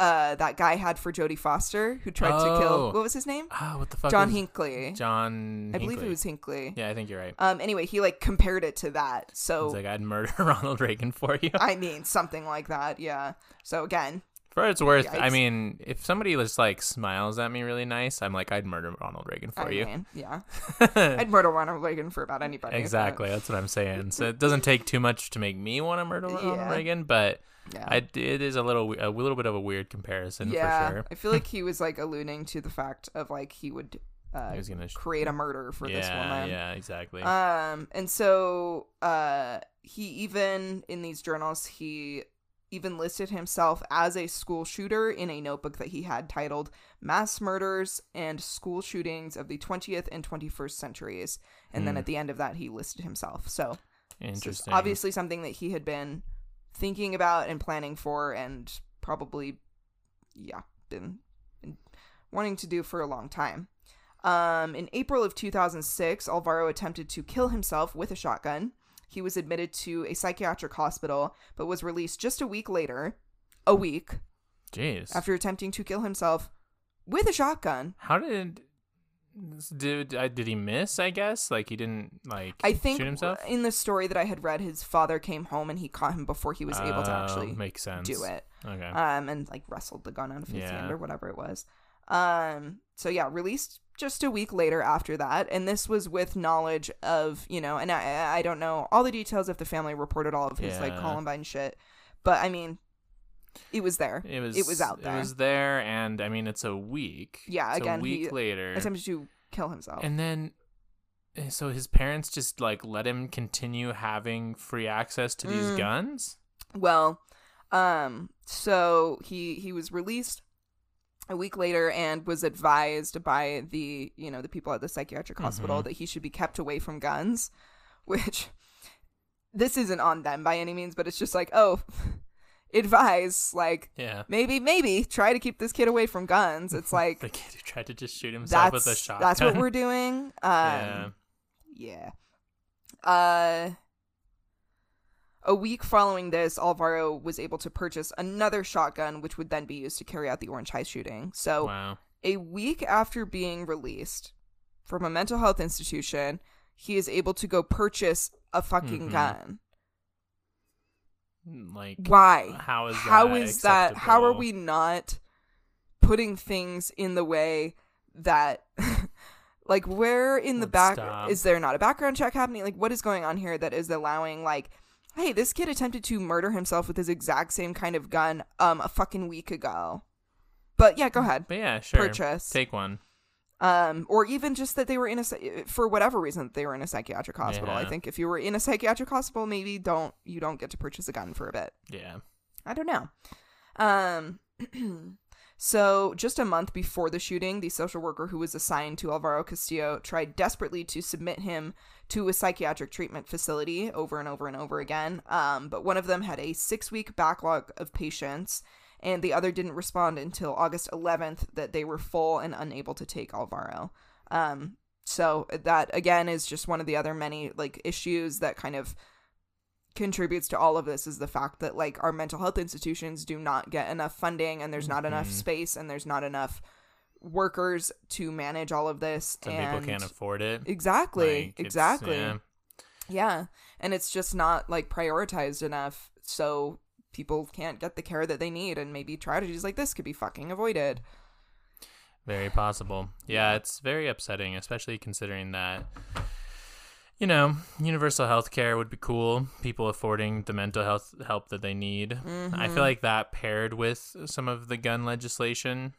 uh that guy had for Jodie Foster, who tried to kill Oh. what was his name? Ah, what the fuck? John Hinckley. John. I believe it was Hinckley. Yeah, I think you're right. Um. Anyway, he like compared it to that. So It's like I'd murder Ronald Reagan for you. I mean, something like that. Yeah. So again, For it's worth, I mean, if somebody just like smiles at me really nice, I'm like, I'd murder Ronald Reagan for I you. mean, yeah, I'd murder Ronald Reagan for about anybody. exactly, that's what I'm saying. So it doesn't take too much to make me want to murder Ronald Yeah. Reagan, but Yeah. I, it is a little a little bit of a weird comparison yeah. for sure. I feel like he was like alluding to the fact of like he would uh, He was gonna sh- create a murder for yeah, this woman. yeah, exactly. Um, and so uh, he even in these journals he even listed himself as a school shooter in a notebook that he had titled "Mass Murders and School Shootings of the 20th and 21st Centuries," and then Hmm. at the end of that he listed himself. So Interesting. obviously something that he had been thinking about and planning for, and probably, yeah, been, been wanting to do for a long time. Um, in April of 2006, Alvaro attempted to kill himself with a shotgun. He was admitted to a psychiatric hospital, but was released just a week later. A week Jeez. after attempting to kill himself with a shotgun. How did did uh, did he miss? I guess like he didn't like I think shoot himself. in the story that I had read, his father came home and he caught him before he was able to Oh, actually make sense. do it. Okay. um, and like wrestled the gun out of his hand or whatever it was. Um, so yeah, released just a week later after that, and this was with knowledge of you know, and I I don't know all the details if the family reported all of his like Columbine shit, but I mean, it was there. it was it was out there. It was there, and I mean, it's a week. Yeah, It's again, a week later, Attempted to kill himself. and then eh, so his parents just like let him continue having free access to these Mm. guns. Well, um, so he he was released a week later and was advised by the you know the people at the psychiatric hospital Mhm. that he should be kept away from guns, which this isn't on them by any means, but it's just like oh, advise like Yeah. maybe maybe try to keep this kid away from guns. It's like the kid who tried to just shoot himself with a shotgun. that's what we're doing. yeah. Um, yeah. Uh a week following this, Alvaro was able to purchase another shotgun, which would then be used to carry out the Orange High shooting. So, Wow. a week after being released from a mental health institution, he is able to go purchase a fucking Mhm. gun. Like Why? How is How that is that? How are we not putting things in the way that, like, where in the Let's back stop. is there not a background check happening? Like, what is going on here that is allowing like Hey, this kid attempted to murder himself with his exact same kind of gun um a fucking week ago. But yeah, go ahead. But yeah, sure. Purchase. Take one. Um, or even just that they were in a for whatever reason they were in a psychiatric hospital. I think if you were in a psychiatric hospital, maybe don't you don't get to purchase a gun for a bit. Yeah. I don't know. Um, so just a month before the shooting, the social worker who was assigned to Alvaro Castillo tried desperately to submit him to a psychiatric treatment facility over and over and over again. Um, but one of them had a six week backlog of patients, and the other didn't respond until August 11th that they were full and unable to take Alvaro. Um, so that again is just one of the other many like issues that kind of contributes to all of this is the fact that like our mental health institutions do not get enough funding and there's not enough Mhm. space and there's not enough workers to manage all of this Some and people can't afford it. exactly Like, exactly yeah. yeah and it's just not like prioritized enough so people can't get the care that they need and maybe tragedies like this could be fucking avoided Very possible. Yeah, it's very upsetting, especially considering that, you know, universal health care would be cool. People affording the mental health help that they need. I Mhm. feel like that paired with some of the gun legislation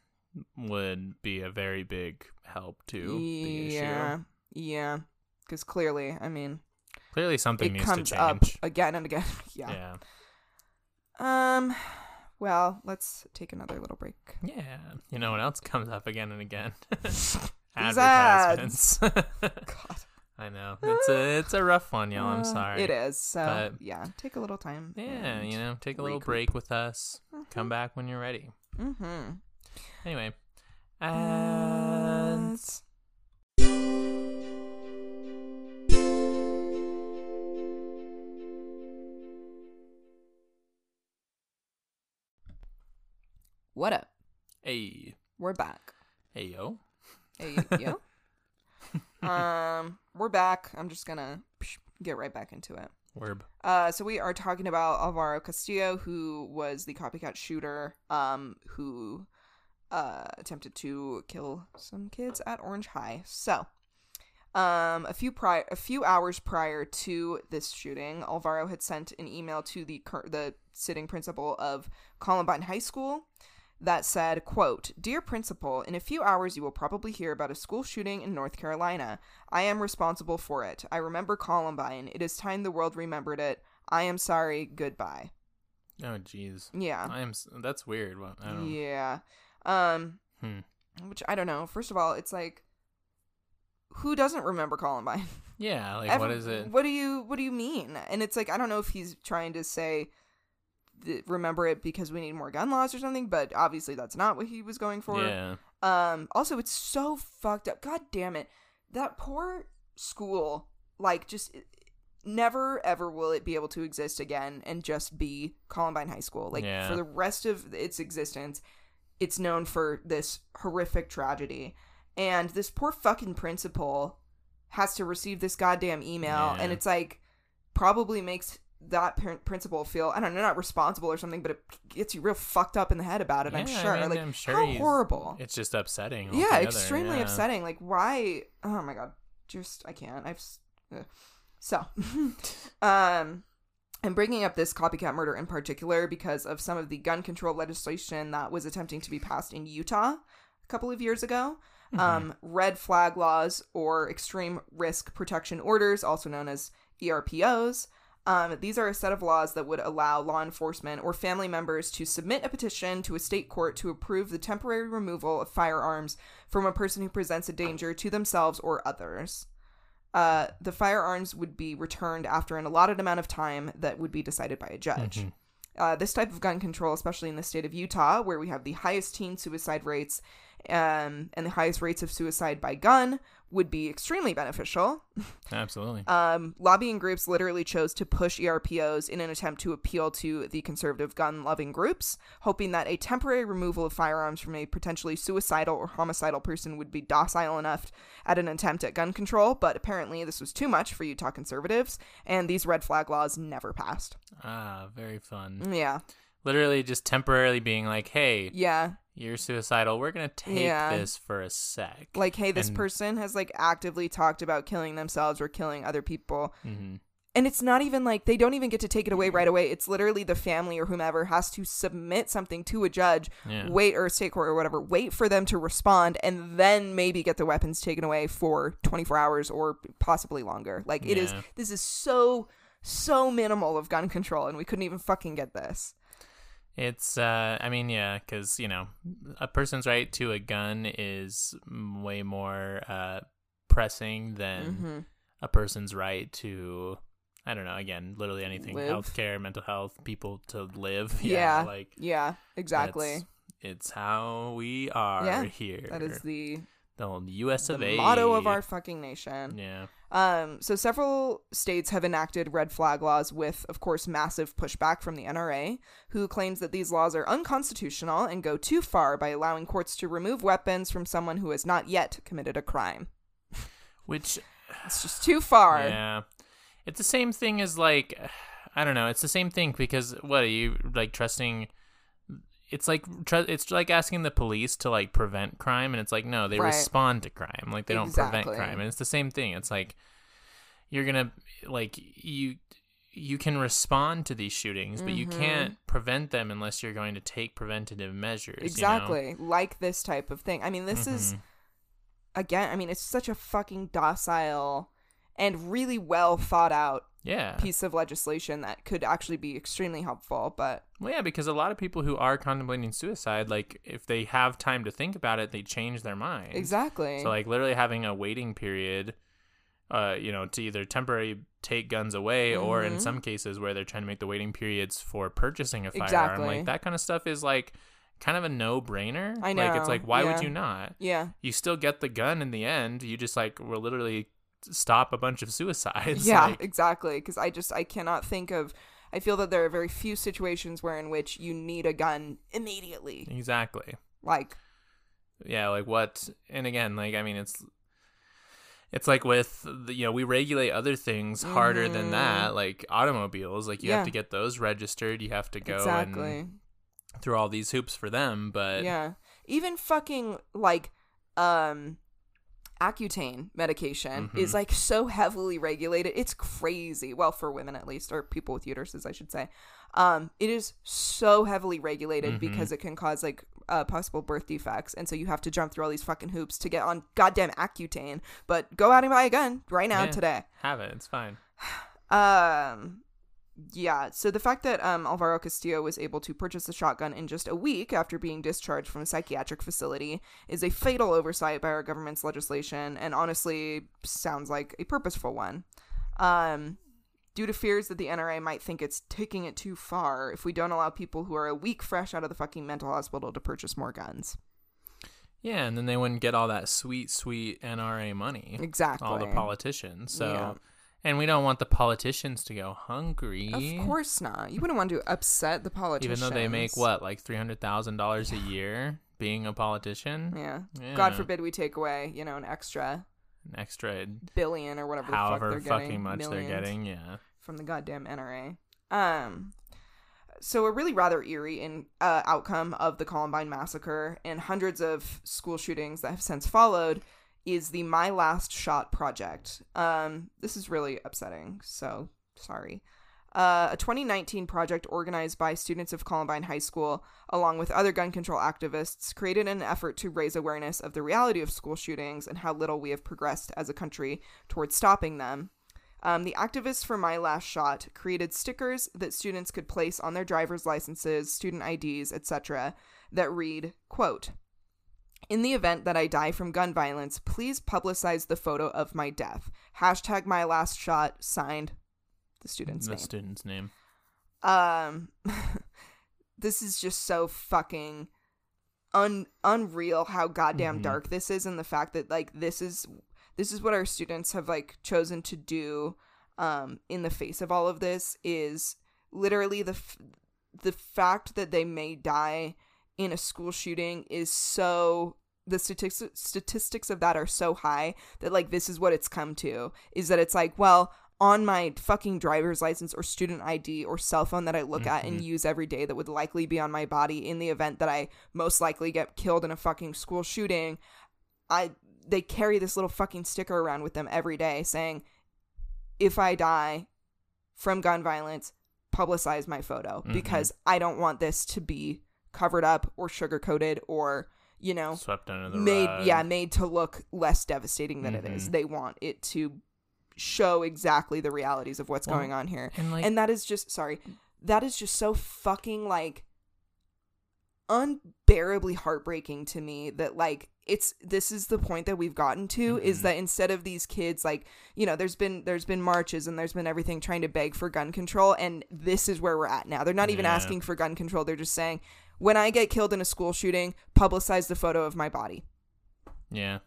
would be a very big help to the yeah issue. yeah because clearly i mean Clearly, something it needs comes to up change. again and again yeah. yeah. Um, well, let's take another little break. Yeah. You know what else comes up again and again? Advertisements. God, I know. It's a it's a rough one, y'all. I'm Uh, sorry. It is. So But- yeah, take a little time. Yeah, you know, take a little recoup. break with us. Come back when you're ready. Mm-hmm. Anyway, and What up? hey, We're back. hey yo. Hey, you? um, we're back. I'm just gonna get right back into it. Werb. Uh, so we are talking about Alvaro Castillo, who was the copycat shooter, um, who uh attempted to kill some kids at Orange High. So, um, a few pri- a few hours prior to this shooting, Alvaro had sent an email to the cur- the sitting principal of Columbine High School that said, quote, Dear principal, in a few hours you will probably hear about a school shooting in North Carolina. I am responsible for it. I remember Columbine. It is time the world remembered it. I am sorry. Goodbye. Oh, jeez. Yeah. I am. That's weird. I don't. Yeah. Um Hmm. which I don't know. First of all, it's like who doesn't remember Columbine? Yeah. Like, Every- what is it? What do you what do you mean? And it's like I don't know if he's trying to say th- remember it because we need more gun laws or something, but obviously that's not what he was going for. Yeah. Um also it's so fucked up. God damn it. That poor school like just never ever will it be able to exist again and just be Columbine High School. Like Yeah. for the rest of its existence, it's known for this horrific tragedy. And this poor fucking principal has to receive this goddamn email Yeah. and it's like probably makes that parent principal feel I don't know not responsible or something, but it gets you real fucked up in the head about it. I'm Yeah, I sure. mean, like I'm sure how horrible. It's just upsetting. Yeah, altogether, extremely yeah. upsetting. Like, why? Oh my god, just I can't. I've ugh. so, um, I'm bringing up this copycat murder in particular because of some of the gun control legislation that was attempting to be passed in Utah a couple of years ago. Mm-hmm. Um, red flag laws or extreme risk protection orders, also known as ERPOs. Um, these are a set of laws that would allow law enforcement or family members to submit a petition to a state court to approve the temporary removal of firearms from a person who presents a danger to themselves or others. Uh, the firearms would be returned after an allotted amount of time that would be decided by a judge. Mhm. Uh, this type of gun control, especially in the state of Utah, where we have the highest teen suicide rates um, and the highest rates of suicide by gun, would be extremely beneficial. Absolutely. Um, lobbying groups literally chose to push ERPOs in an attempt to appeal to the conservative gun loving groups, hoping that a temporary removal of firearms from a potentially suicidal or homicidal person would be docile enough at an attempt at gun control. But apparently, this was too much for Utah conservatives, and these red flag laws never passed. ah, very fun. Yeah. Literally, just temporarily being like, "Hey, Yeah. You're suicidal. We're gonna take Yeah. this for a sec." Like, hey, this And- person has like actively talked about killing themselves or killing other people. hmm and it's not even like they don't even get to take it away right away. It's literally the family or whomever has to submit something to a judge, Yeah. wait or a state court or whatever, wait for them to respond, and then maybe get the weapons taken away for 24 hours or possibly longer. Like it is, Yeah. this is so so minimal of gun control, and we couldn't even fucking get this. It's, uh, I mean, yeah, because, you know, a person's right to a gun is way more uh, pressing than hmm a person's right to, I don't know, again, literally anything Live. healthcare, mental health, people to live. Yeah, Like, Yeah, exactly. It's how we are Yeah, here. That is the the old U.S. of A. motto of our fucking nation. Yeah. Um, so several states have enacted red flag laws with, of course, massive pushback from the NRA, who claims that these laws are unconstitutional and go too far by allowing courts to remove weapons from someone who has not yet committed a crime. Which It's just too far. Yeah. It's the same thing as like I don't know, it's the same thing because what are you like trusting it's like it's like asking the police to like prevent crime and it's like no, they Right. respond to crime. Like they don't prevent crime. And it's the same thing. It's like you're to like you you can respond to these shootings, but you Mhm. can't prevent them unless you're going to take preventative measures. you know? Exactly. Like this type of thing. I mean, this is Mhm. again, I mean, it's such a fucking docile and really well thought out yeah. piece of legislation that could actually be extremely helpful, but Well, yeah, because a lot of people who are contemplating suicide, like if they have time to think about it, they change their mind. exactly. So, like, literally having a waiting period, uh, you know, to either temporarily take guns away, or in Mhm. some cases where they're trying to make the waiting periods for purchasing a firearm, Exactly. like that kind of stuff is like kind of a no-brainer. I Like, it's like, why yeah. would you not? yeah. You still get the gun in the end. You just like will literally stop a bunch of suicides. Yeah, Like, exactly. Because I just I cannot think of. I feel that there are very few situations where in which you need a gun immediately. exactly. Like, yeah like what and again like i mean it's it's like with the, you know we regulate other things harder than Mhm. that like automobiles like you Yeah. have to get those registered you have to go exactly. and through all these hoops for them but yeah. Even fucking like um Accutane medication Mhm. is like so heavily regulated. It's crazy. Well, for women at least, or people with uteruses, I should say. Um, it is so heavily regulated Mhm. because it can cause like uh, possible birth defects, and so you have to jump through all these fucking hoops to get on goddamn Accutane. But go out and buy a gun right now Yeah. today. have it it's fine Um, yeah. So the fact that um Alvaro Castillo was able to purchase a shotgun in just a week after being discharged from a psychiatric facility is a fatal oversight by our government's legislation, and honestly sounds like a purposeful one. Um. Due to fears that the NRA might think it's taking it too far if we don't allow people who are a week fresh out of the fucking mental hospital to purchase more guns. yeah and then they wouldn't get all that sweet sweet nra money Exactly. all the politicians so Yeah. And we don't want the politicians to go hungry Of course not. You wouldn't want to upset the politicians. even though they make what like $300000 a year being a politician Yeah. Yeah. God forbid we take away, you know, an extra an extra billion or whatever the however fuck they're fucking getting, much they're getting yeah from the goddamn NRA. Um, so a really rather eerie in uh, outcome of the Columbine massacre and hundreds of school shootings that have since followed is the My Last Shot project. Um, this is really upsetting. So sorry. Uh, a 2019 project organized by students of Columbine High School, along with other gun control activists, created an effort to raise awareness of the reality of school shootings and how little we have progressed as a country towards stopping them. Um, the activists for My Last Shot created stickers that students could place on their driver's licenses, student IDs, etc., that read, quote, in the event that I die from gun violence, please publicize the photo of my death. Hashtag my last shot, signed the student's the name. The student's name Um, this is just so fucking un unreal how goddamn Mhm. dark this is, and the fact that like this is this is what our students have like chosen to do, um, in the face of all of this is literally the f- the fact that they may die in a school shooting is so the statistics statistics of that are so high that like this is what it's come to is that it's like well on my fucking driver's license or student ID or cell phone that I look at and Mhm. use every day that would likely be on my body in the event that I most likely get killed in a fucking school shooting I they carry this little fucking sticker around with them every day saying if I die from gun violence publicize my photo Mhm. because I don't want this to be covered up or sugar coated or you know Swept under the made rug. yeah made to look less devastating than it is Mhm. they want it to show exactly the realities of what's Well, going on here And like, and that is just sorry that is just so fucking like unbearably heartbreaking to me that like it's this is the point that we've gotten to is Mhm. that instead of these kids like you know there's been there's been marches and there's been everything trying to beg for gun control and this is where we're at now they're not even Yeah. asking for gun control they're just saying when i get killed in a school shooting publicize the photo of my body Yeah.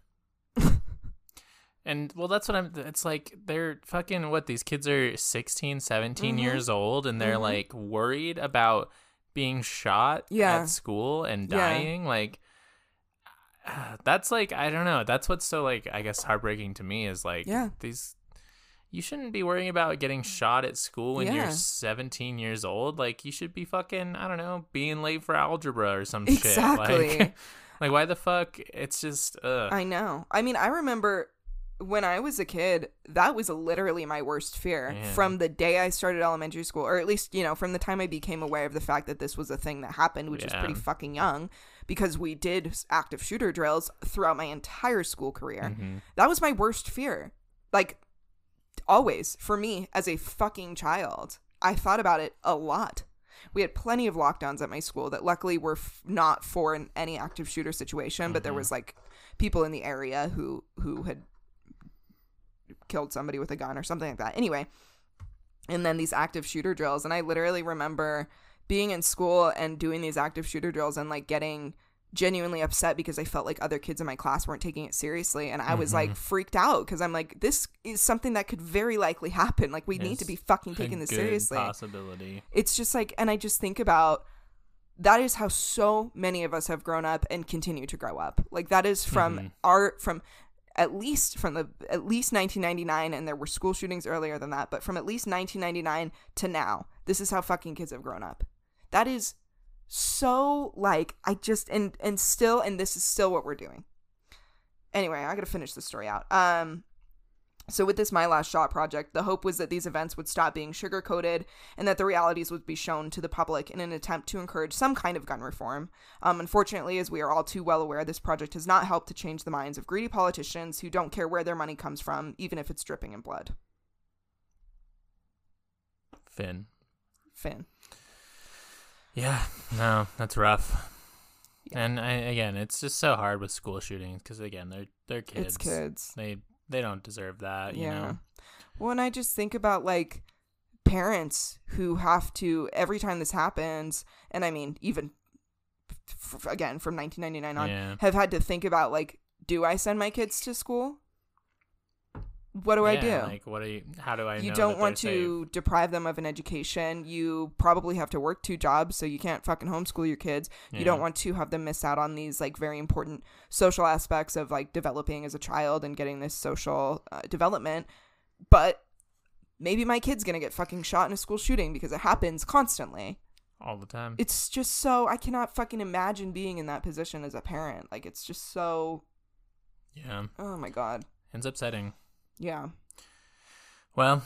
and well, that's what I'm. It's like they're fucking what these kids are 16, 17 Mhm. years old, and they're Mhm. like worried about being shot Yeah. at school and Yeah. dying. Like, that's like I don't know. That's what's so like I guess heartbreaking to me is like Yeah. these. You shouldn't be worrying about getting shot at school when Yeah. you're 17 years old. Like you should be fucking I don't know being late for algebra or some shit. Exactly. Like, like why the fuck? It's just ugh. I know. I mean, I remember when I was a kid, that was literally my worst fear from the day I started elementary school, or at least, you know, from the time I became aware of the fact that this was a thing that happened, which is Yeah. pretty fucking young, because we did active shooter drills throughout my entire school career. Mhm. That was my worst fear. Like, always for me as a fucking child. I thought about it a lot. We had plenty of lockdowns at my school that luckily were f- not for an, any active shooter situation, but there Mhm. was like people in the area who who had killed somebody with a gun or something like that. Anyway, and then these active shooter drills, and I literally remember being in school and doing these active shooter drills and like getting genuinely upset because I felt like other kids in my class weren't taking it seriously and I was like Mhm. freaked out because I'm like this is something that could very likely happen like we need to be fucking taking this seriously Possibility. it's just like and i just think about that is how so many of us have grown up and continue to grow up like that is from Mhm. our from at least from the at least 1999 and there were school shootings earlier than that but from at least 1999 to now this is how fucking kids have grown up that is so like i just and and still and this is still what we're doing. Anyway i gotta finish the story out. Um so with this my last shot project the hope was that these events would stop being sugar coated and that the realities would be shown to the public in an attempt to encourage some kind of gun reform. Um, unfortunately as we are all too well aware this project has not helped to change the minds of greedy politicians who don't care where their money comes from even if it's dripping in blood. Finn. finn Yeah, no, that's rough. And I, again, it's just so hard with school shootings because again, they're they're kids. it's kids They they don't deserve that. You yeah know. well and i just think about like parents who have to every time this happens and i mean even f- again from 1999 on Yeah. have had to think about like do i send my kids to school what do i do Like, what do you? How do I? you don't want to deprive them of an education you probably have to work two jobs so you can't fucking homeschool your kids safe? you don't want to have them miss out on these like very important social aspects of like developing as a child and getting this social uh, development but maybe my kid's gonna get fucking shot in a school shooting because it happens constantly all the time. it's just so i cannot fucking imagine being in that position as a parent like it's just so yeah, oh my god it's upsetting. Yeah Well,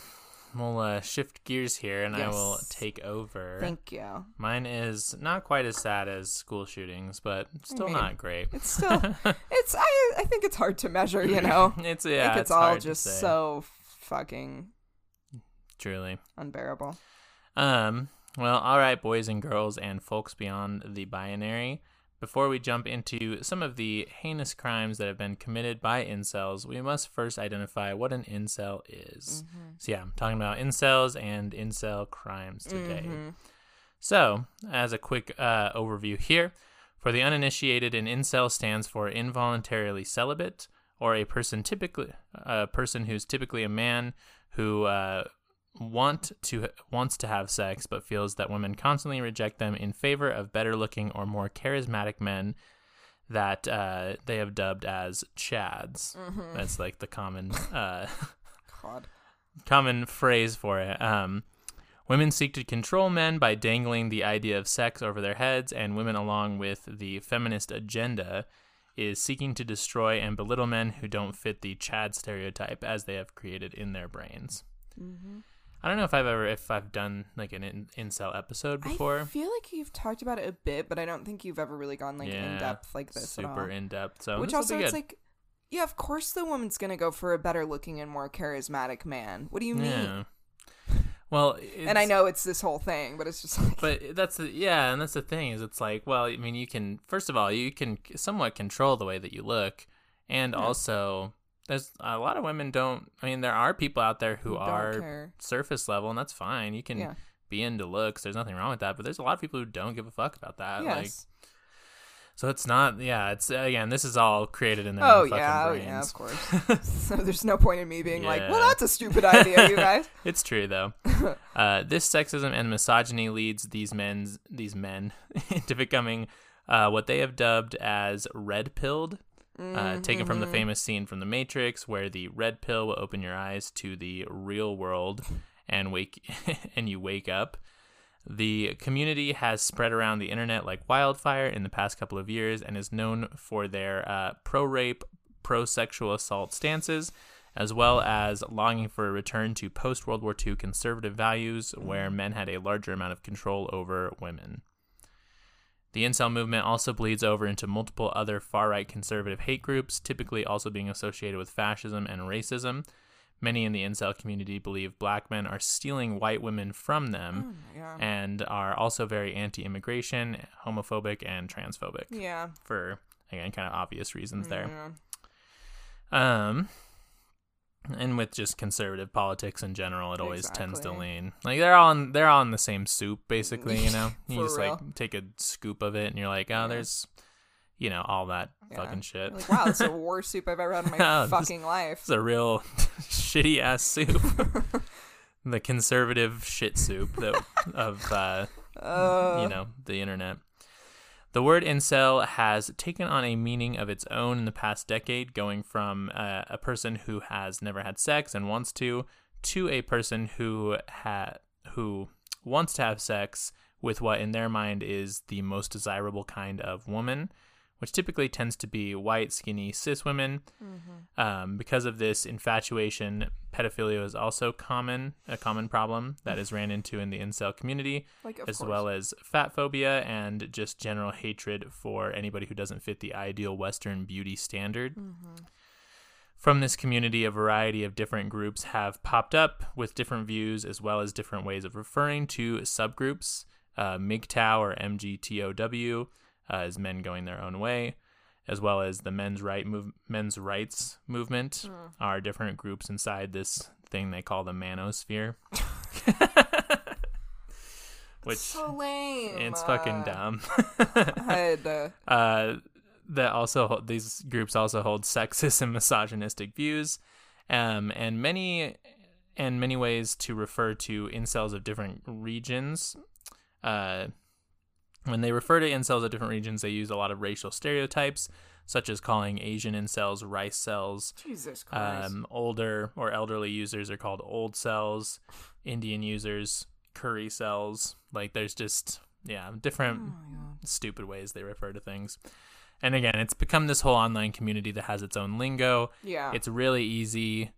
we'll uh, shift gears here, and I will take over. thank you Mine is not quite as sad as school shootings, but still mean, not great. it's still it's i i think it's hard to measure you know it's I yeah, think it's, it's, all just so fucking truly. unbearable Um, well, all right, boys and girls, and folks beyond the binary. Before we jump into some of the heinous crimes that have been committed by incels, we must first identify what an incel is. So, yeah, I'm talking about incels and incel crimes today. Mhm. So, as a quick uh, overview here, for the uninitiated, an incel stands for involuntarily celibate, or a person typically a person who's typically a man who uh, want to wants to have sex but feels that women constantly reject them in favor of better looking or more charismatic men that uh, they have dubbed as chads. Mhm. That's like the common uh, common phrase for it. Um, women seek to control men by dangling the idea of sex over their heads, and women, along with the feminist agenda, is seeking to destroy and belittle men who don't fit the Chad stereotype as they have created in their brains. mm-hmm. I don't know if I've ever if I've done like an in, incel episode before. I feel like you've talked about it a bit, but I don't think you've ever really gone like Yeah, in depth like this super in depth. So Which also it's like, yeah, of course the woman's gonna go for a better looking and more charismatic man. What do you mean? yeah. Well, And I know it's this whole thing, but it's just like, But that's the yeah, and that's the thing is it's like well, I mean, you can first of all you can somewhat control the way that you look, and Yeah. also there's a lot of women don't. I mean, there are people out there who are care. surface level, and that's fine. You can Yeah. be into looks. There's nothing wrong with that. But there's a lot of people who don't give a fuck about that. Like, yes. so it's not. Yeah, it's again. This is all created in their Oh yeah, oh brains. yeah, of course. so there's no point in me being like, well, that's a stupid idea, you guys. It's true though. uh, this sexism and misogyny leads these men's these men into becoming uh, what they have dubbed as red pilled. Uh, taken from the Mhm. famous scene from The Matrix, where the red pill will open your eyes to the real world, and wake and you wake up. The community has spread around the internet like wildfire in the past couple of years, and is known for their uh, pro rape, pro sexual assault stances, as well as longing for a return to post World War II conservative values where men had a larger amount of control over women. The incel movement also bleeds over into multiple other far right conservative hate groups, typically also being associated with fascism and racism. Many in the incel community believe black men are stealing white women from them Oh God. and are also very anti immigration, homophobic, and transphobic yeah. for, again, kind of obvious reasons there. Yeah. Um, and with just conservative politics in general, it always tends to lean like they're all in, they're in the same soup, basically. You know, you just real. like take a scoop of it, and you're like, oh, Yeah. there's, you know, all that Yeah. fucking shit. Like, wow, this is the worst soup I've ever had in my Oh, this- fucking life. It's a real shitty ass soup. the conservative shit soup that, of uh, Uh, you know the internet. The word incel has taken on a meaning of its own in the past decade, going from uh, a person who has never had sex and wants to, to a person who ha- who wants to have sex with what in their mind is the most desirable kind of woman, which typically tends to be white, skinny, cis women. Mm-hmm. Um, because of this infatuation, pedophilia is also common, a common problem that is ran into in the incel community like, as course. well as fat phobia and just general hatred for anybody who doesn't fit the ideal Western beauty standard. Mm-hmm. From this community, a variety of different groups have popped up with different views as well as different ways of referring to subgroups. Uh, MGTOW or MGTOW uh, is men going their own way, as well as the men's right move, men's rights movement Mm. are different groups inside this thing they call the manosphere. Which so lame. it's fucking uh, dumb. Uh, uh, that also these groups also hold sexist and misogynistic views, um, and many and many ways to refer to incels of different regions. Uh, when they refer to incels at different regions, they use a lot of racial stereotypes, such as calling Asian incels rice cells. Jesus Christ. Um, older or elderly users are called old cells. Indian users, curry cells. Like there's just yeah oh different God. stupid ways they refer to things. And again, it's become this whole online community that has its own lingo. Yeah. It's really easy,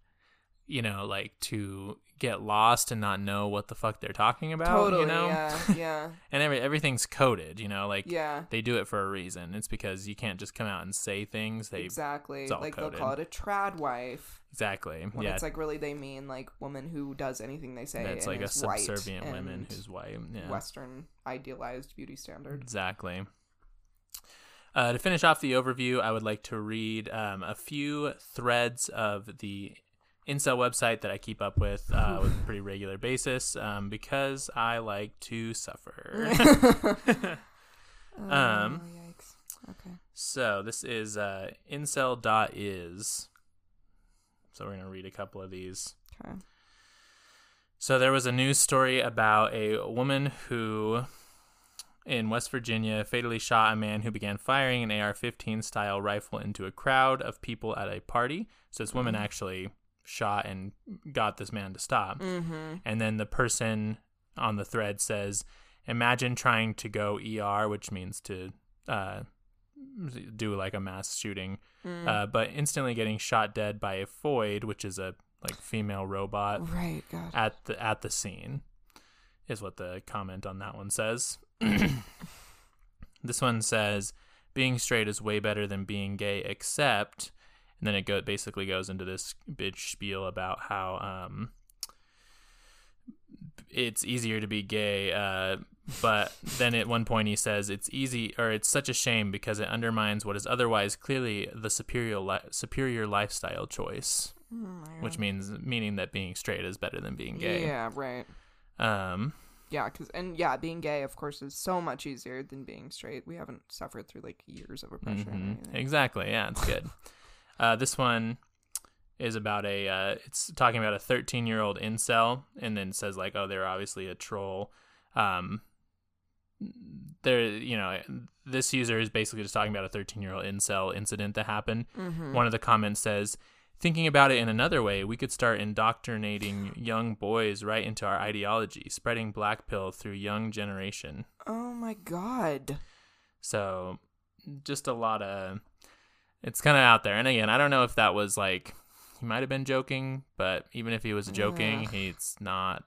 you know, like to get lost and not know what the fuck they're talking about. totally. you know, Yeah. Yeah. and every everything's coded. You know, like yeah. they do it for a reason. It's because you can't just come out and say things. They exactly. it's Like coded. they'll call it a trad wife exactly when yeah. it's like really they mean like woman who does anything they say. That's and like a subservient woman who's white. Yeah. Western idealized beauty standard. Exactly. Uh, to finish off the overview, I would like to read um, a few threads of the incel website that I keep up with uh, with a pretty regular basis um, because I like to suffer. Oh, Um, yikes. Okay. so this is uh, incel.is. So we're going to read a couple of these. Okay. So there was a news story about a woman who in West Virginia fatally shot a man who began firing an AR-15 style rifle into a crowd of people at a party. So this woman Mhm. actually shot and got this man to stop. Mm-hmm. And then the person on the thread says, "Imagine trying to go ER, which means to uh, do like a mass shooting, Mm. uh, but instantly getting shot dead by a Foid, which is a like female robot Right, God. at the at the scene is what the comment on that one says. this one says being straight is way better than being gay except and then it go basically goes into this bitch spiel about how um it's easier to be gay uh but then at one point he says it's easy or it's such a shame because it undermines what is otherwise clearly the superior li- superior lifestyle choice my which means meaning that being straight is better than being gay Yeah, right. um Yeah, cause and yeah, being gay, of course, is so much easier than being straight. We haven't suffered through like years of oppression. or mhm. anything. exactly yeah it's good uh this one is about a uh it's talking about a 13 year old incel and then says like oh they're obviously a troll um there you know this user is basically just talking about a 13 year old incel incident that happened Mhm. one of the comments says thinking about it in another way we could start indoctrinating young boys right into our ideology spreading black pill through young generation Oh my god. so just a lot of it's kind of out there and again i don't know if that was like he might have been joking but even if he was joking Ugh. it's not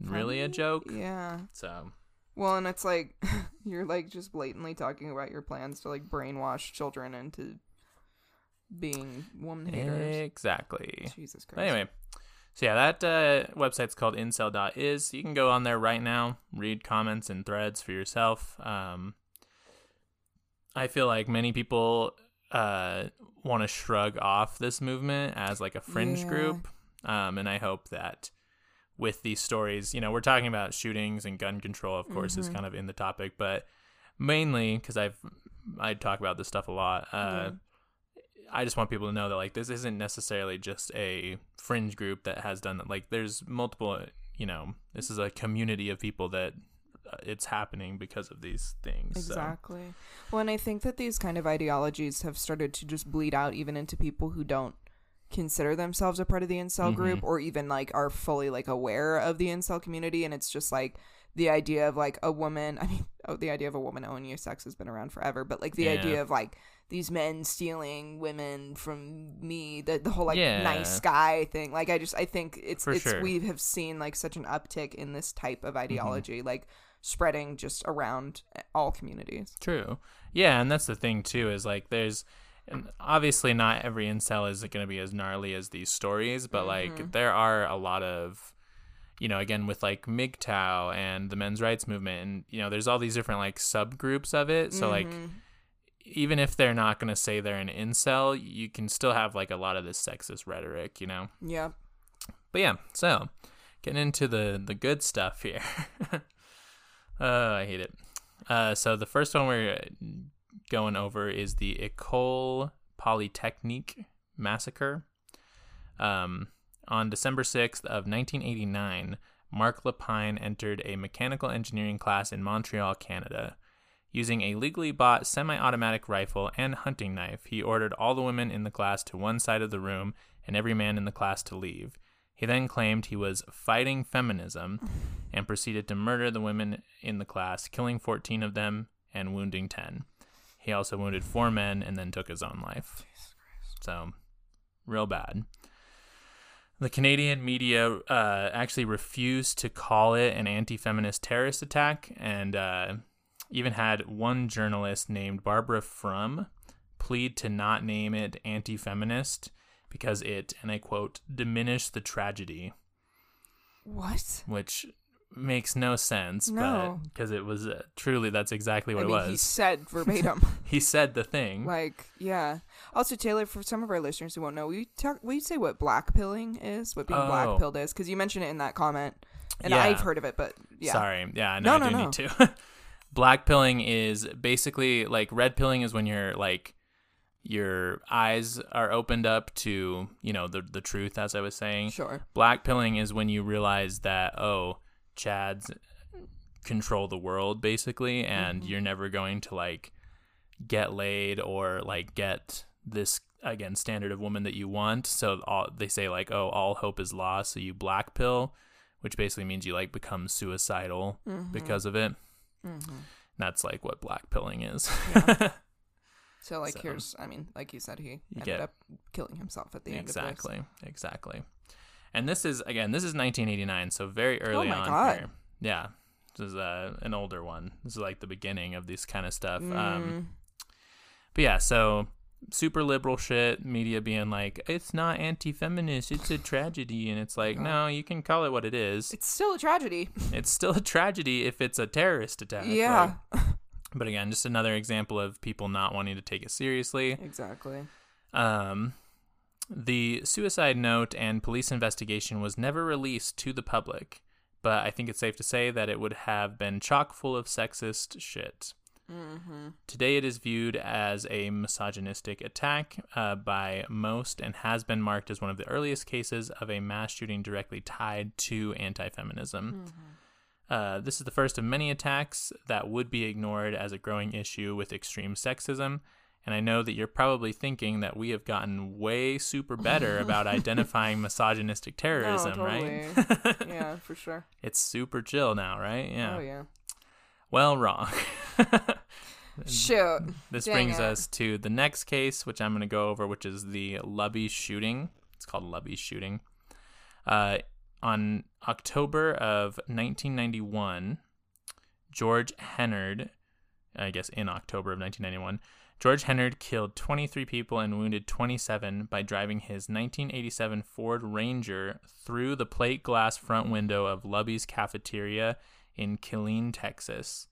really a joke Yeah. so Well, and it's like you're like just blatantly talking about your plans to like brainwash children into being woman haters. exactly Jesus Christ. But anyway, so yeah, that uh, website's called incel.is. You can go on there right now, read comments and threads for yourself. Um, I feel like many people uh, want to shrug off this movement as like a fringe Yeah. group. Um, and I hope that with these stories, you know, we're talking about shootings and gun control, of course, is Mhm. kind of in the topic, but mainly because I've I talk about this stuff a lot. Uh, Yeah. I just want people to know that like this isn't necessarily just a fringe group that has done that. Like there's multiple, you know, this is a community of people that it's happening because of these things. so. Exactly. Well, and I think that these kind of ideologies have started to just bleed out even into people who don't consider themselves a part of the incel group Mhm. or even like are fully like aware of the incel community and it's just like the idea of like a woman i mean oh, the idea of a woman owning your sex has been around forever but like the Yeah. idea of like these men stealing women from me the, the whole like Yeah. nice guy thing like i just i think it's For it's sure. Mm-hmm. we have seen like such an uptick in this type of ideology like spreading just around all communities True. Yeah, and that's the thing too is like there's and obviously not every incel is going to be as gnarly as these stories, but Mhm. like there are a lot of you know, again with like MGTOW and the men's rights movement and you know, there's all these different like subgroups of it. So like Mhm. even if they're not going to say they're an incel, you can still have like a lot of this sexist rhetoric, you know. yeah But yeah, so getting into the the good stuff here. uh, I hate it. Uh, so the first one we're going over is the Ecole Polytechnique massacre. Um, on December sixth of nineteen eighty nine, Marc Lépine entered a mechanical engineering class in Montreal, Canada. Using a legally bought semi automatic rifle and hunting knife, he ordered all the women in the class to one side of the room and every man in the class to leave. He then claimed he was fighting feminism and proceeded to murder the women in the class, killing 14 of them and wounding 10. He also wounded four men and then took his own life. So, real bad. The Canadian media uh, actually refused to call it an anti feminist terrorist attack and uh, even had one journalist named Barbara Frum plead to not name it anti feminist because it, and I quote, diminished the tragedy, what which makes no sense, No. but because it was uh, truly that's exactly what I mean, it was. he said verbatim. he said the thing. like, yeah. Also, Tayler, for some of our listeners who won't know, we talk? we say what black pilling is? What being Oh. black pilled is? Because you mentioned it in that comment, and Yeah. I've heard of it, but yeah. Sorry. Yeah, no, No, I do no, need to. Black pilling is basically like red pilling is when you're like your eyes are opened up to, you know, the the truth as I was saying. Sure. Black pilling is when you realize that oh, Chads control the world basically and Mhm. you're never going to like get laid or like get this again standard of woman that you want. So all they say like oh, all hope is lost, so you black pill, which basically means you like become suicidal Mhm. because of it. Mhm. That's like what black pilling is. Yeah. So, like, So- here's, I mean, like you said, he ended get- up killing himself at the end of exactly. Exactly. And this is again, this is 1989, so very early Oh my on God. here. Yeah, this is uh, an older one. This is like the beginning of this kind of stuff. Mm. Um, but yeah, so super liberal shit. Media being like, it's not anti-feminist, it's a tragedy, and it's like, God. no, you can call it what it is. It's still a tragedy. It's still a tragedy if it's a terrorist attack. yeah. but again, just another example of people not wanting to take it seriously. exactly. Um, the suicide note and police investigation was never released to the public, but I think it's safe to say that it would have been chock full of sexist shit. Mm-hmm. Today, it is viewed as a misogynistic attack uh, by most and has been marked as one of the earliest cases of a mass shooting directly tied to anti feminism. Uh, this is the first of many attacks that would be ignored as a growing issue with extreme sexism. And I know that you're probably thinking that we have gotten way super better about identifying misogynistic terrorism, right? yeah, for sure. it's super chill now, right? Yeah. Oh yeah. Well, wrong. Shoot. This Dang brings it. us to the next case, which I'm going to go over, which is the Luby shooting. It's called Luby shooting. Uh, on October of 1991, George Hennard, I guess in October of 1991, George Hennard killed 23 people and wounded 27 by driving his 1987 Ford Ranger through the plate glass front window of Luby's cafeteria in Killeen, Texas.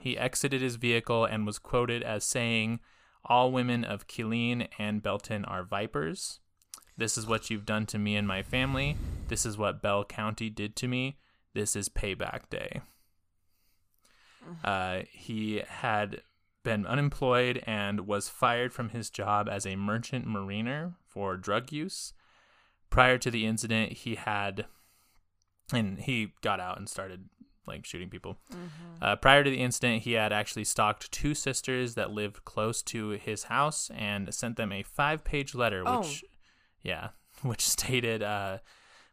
He exited his vehicle and was quoted as saying, All women of Killeen and Belton are vipers. This is what you've done to me and my family. This is what Bell County did to me. This is payback day. Uh, he had been unemployed and was fired from his job as a merchant mariner for drug use. Prior to the incident, he had, and he got out and started like shooting people. Uh, prior to the incident, he had actually stalked two sisters that lived close to his house and sent them a five-page letter, Oh. which, yeah, which stated, uh,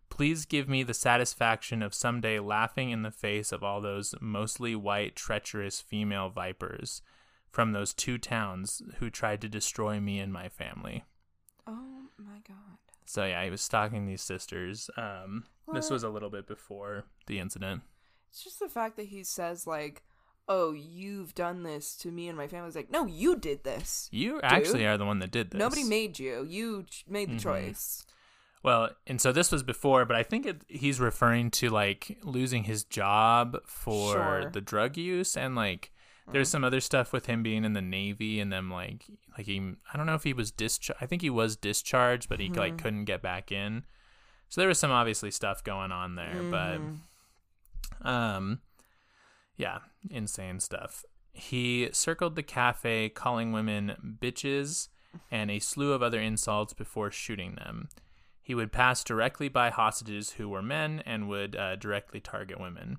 "Please give me the satisfaction of someday laughing in the face of all those mostly white, treacherous female vipers from those two towns who tried to destroy me and my family." Oh my god. So yeah, he was stalking these sisters. Um, this was a little bit before the incident. It's just the fact that he says like, "Oh, you've done this to me and my family." It's like, no, you did this. You actually are the one that did this. Nobody made you. You ch- made the Mhm. choice. Well, and so this was before, but I think it, he's referring to like losing his job for Sure. the drug use and like there's some other stuff with him being in the navy and them like like he I don't know if he was discharged. I think he was discharged, but he like couldn't get back in. So there was some obviously stuff going on there, Mhm. but um yeah, insane stuff. He circled the cafe calling women bitches and a slew of other insults before shooting them. He would pass directly by hostages who were men and would uh, directly target women.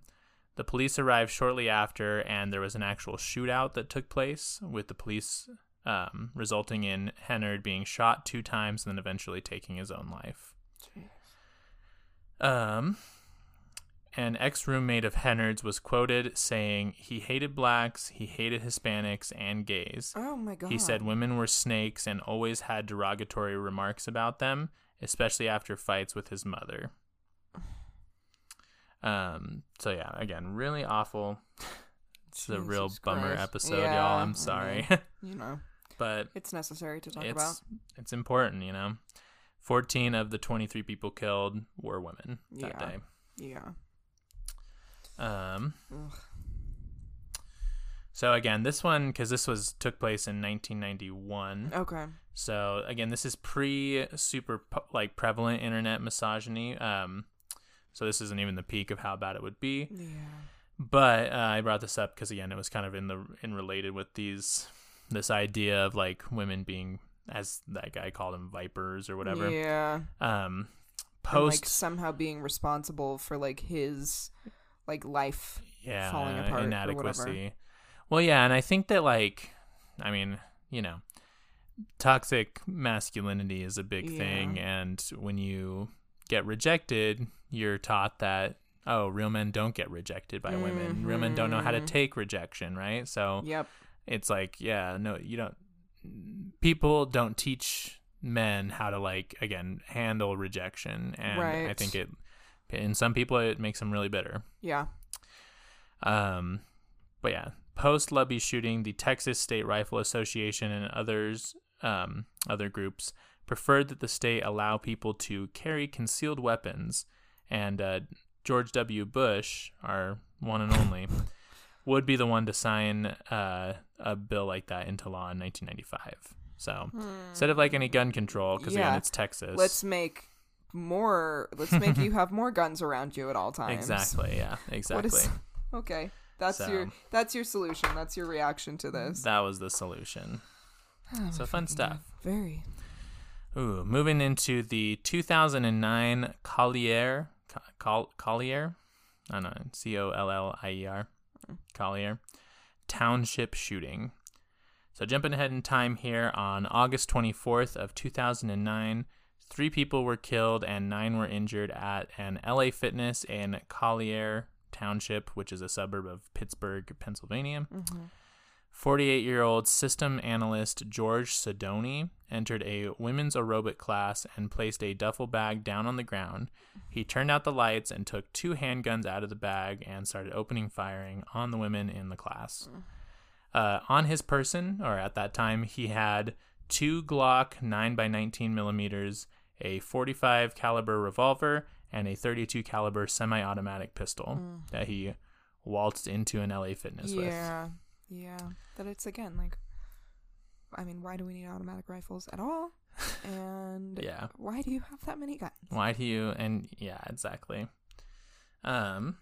The police arrived shortly after, and there was an actual shootout that took place, with the police um, resulting in Hennard being shot two times and then eventually taking his own life. Um, an ex roommate of Hennard's was quoted saying he hated blacks, he hated Hispanics, and gays. Oh my god. He said women were snakes and always had derogatory remarks about them, especially after fights with his mother. Um. So yeah, again, really awful. It's a real Jesus bummer episode, Yeah, y'all. I'm I sorry, you know, but it's necessary to talk it's about. it's important, you know. Fourteen of the twenty-three people killed were women that Yeah. day. Yeah. Um. Ugh. So again, this one because this was took place in 1991. Okay. So again, this is pre super like prevalent internet misogyny. Um, so this isn't even the peak of how bad it would be. Yeah. But uh, I brought this up because again, it was kind of in the in related with these this idea of like women being as that guy called them vipers or whatever. Yeah. Um, And, like post somehow being responsible for like his like life. yeah falling apart or whatever. inadequacy. Well, yeah, and I think that like, I mean, you know, toxic masculinity is a big thing, and when you get rejected, you're taught that oh, real men don't get rejected by women. Real men don't know how to Mhm. take rejection, right? So Yep. it's like, yeah, no, you don't. People don't teach men how to like again handle rejection, and I think it in some people it makes them really bitter. Yeah. Um, but yeah, post Luby shooting, the Texas State Rifle Association and others, um, other groups preferred that the state allow people to carry concealed weapons, and uh, George W. Bush, our one and only, would be the one to sign uh, a bill like that into law in 1995. So instead of like any gun control, because again Hmm. Yeah. it's Texas. Let's make more. Let's make you have more guns around you at all times. exactly, yeah, exactly. is? Okay, that's So- your that's your solution. That's your reaction to this. That was the solution. Oh, So fun stuff. Very. Ooh, moving into the 2009 Collier, Col- Collier, I don't know, C O L L I E R, hmm. Collier Township shooting. So jumping ahead in time here, on August 24th of 2009, three people were killed and nine were injured at an LA Fitness in Collier Township, which is a suburb of Pittsburgh, Pennsylvania. 48 year old system analyst George Sidoni entered a women's aerobic class and placed a duffel bag down on the ground. He turned out the lights and took two handguns out of the bag and started opening firing on the women in the class. Uh, on his person, or at that time, he had two Glock 9x19 millimeters, a 45 caliber revolver, and a 32 caliber semi-automatic pistol that he waltzed into an LA Fitness with. Yeah, yeah. That it's again like, I mean, why do we need automatic rifles at all? And Yeah. why do you have that many guns? Why do you? And yeah, exactly. Um,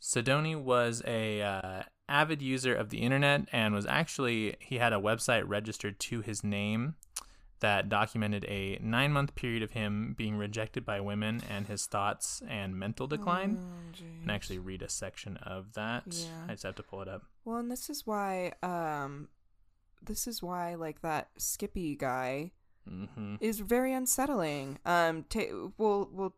Sidoni was a uh, avid user of the internet and was actually he had a website registered to his name that documented a nine month period of him being rejected by women and his thoughts and mental decline. Oh, And actually read a section of that. Yeah. I just have to pull it up. Well, and this is why, um, this is why like that Skippy guy hmm is very unsettling. Um, ta- we'll we'll.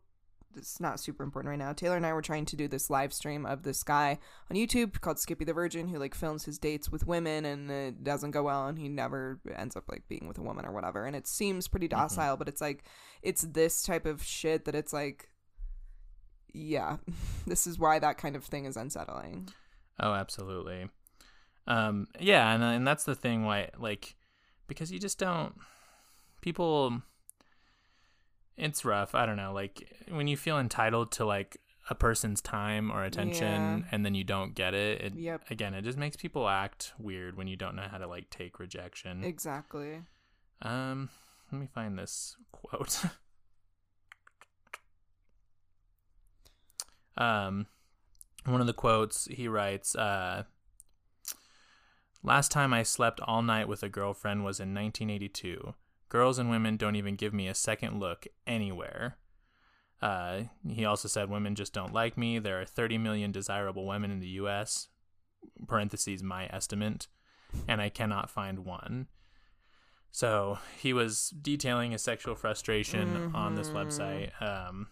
It's not super important right now. Tayler and I were trying to do this live stream of this guy on YouTube called Skippy the Virgin, who like films his dates with women, and it doesn't go well, and he never ends up like being with a woman or whatever. And it seems pretty docile, but it's like it's this type of shit that it's like, yeah, this is why that kind of thing is unsettling. Oh, absolutely. Um, yeah, and and that's the thing why like because you just don't people it's rough. I don't know, like when you feel entitled to like a person's time or attention Yeah. and then you don't get it, it Yep. again, it just makes people act weird when you don't know how to like take rejection. Exactly. Um, let me find this quote. um, one of the quotes he writes, uh, Last time I slept all night with a girlfriend was in 1982. Girls and women don't even give me a second look anywhere. Uh, he also said women just don't like me. There are 30 million desirable women in the U.S. Parentheses my estimate, and I cannot find one. So he was detailing his sexual frustration on this website. Um,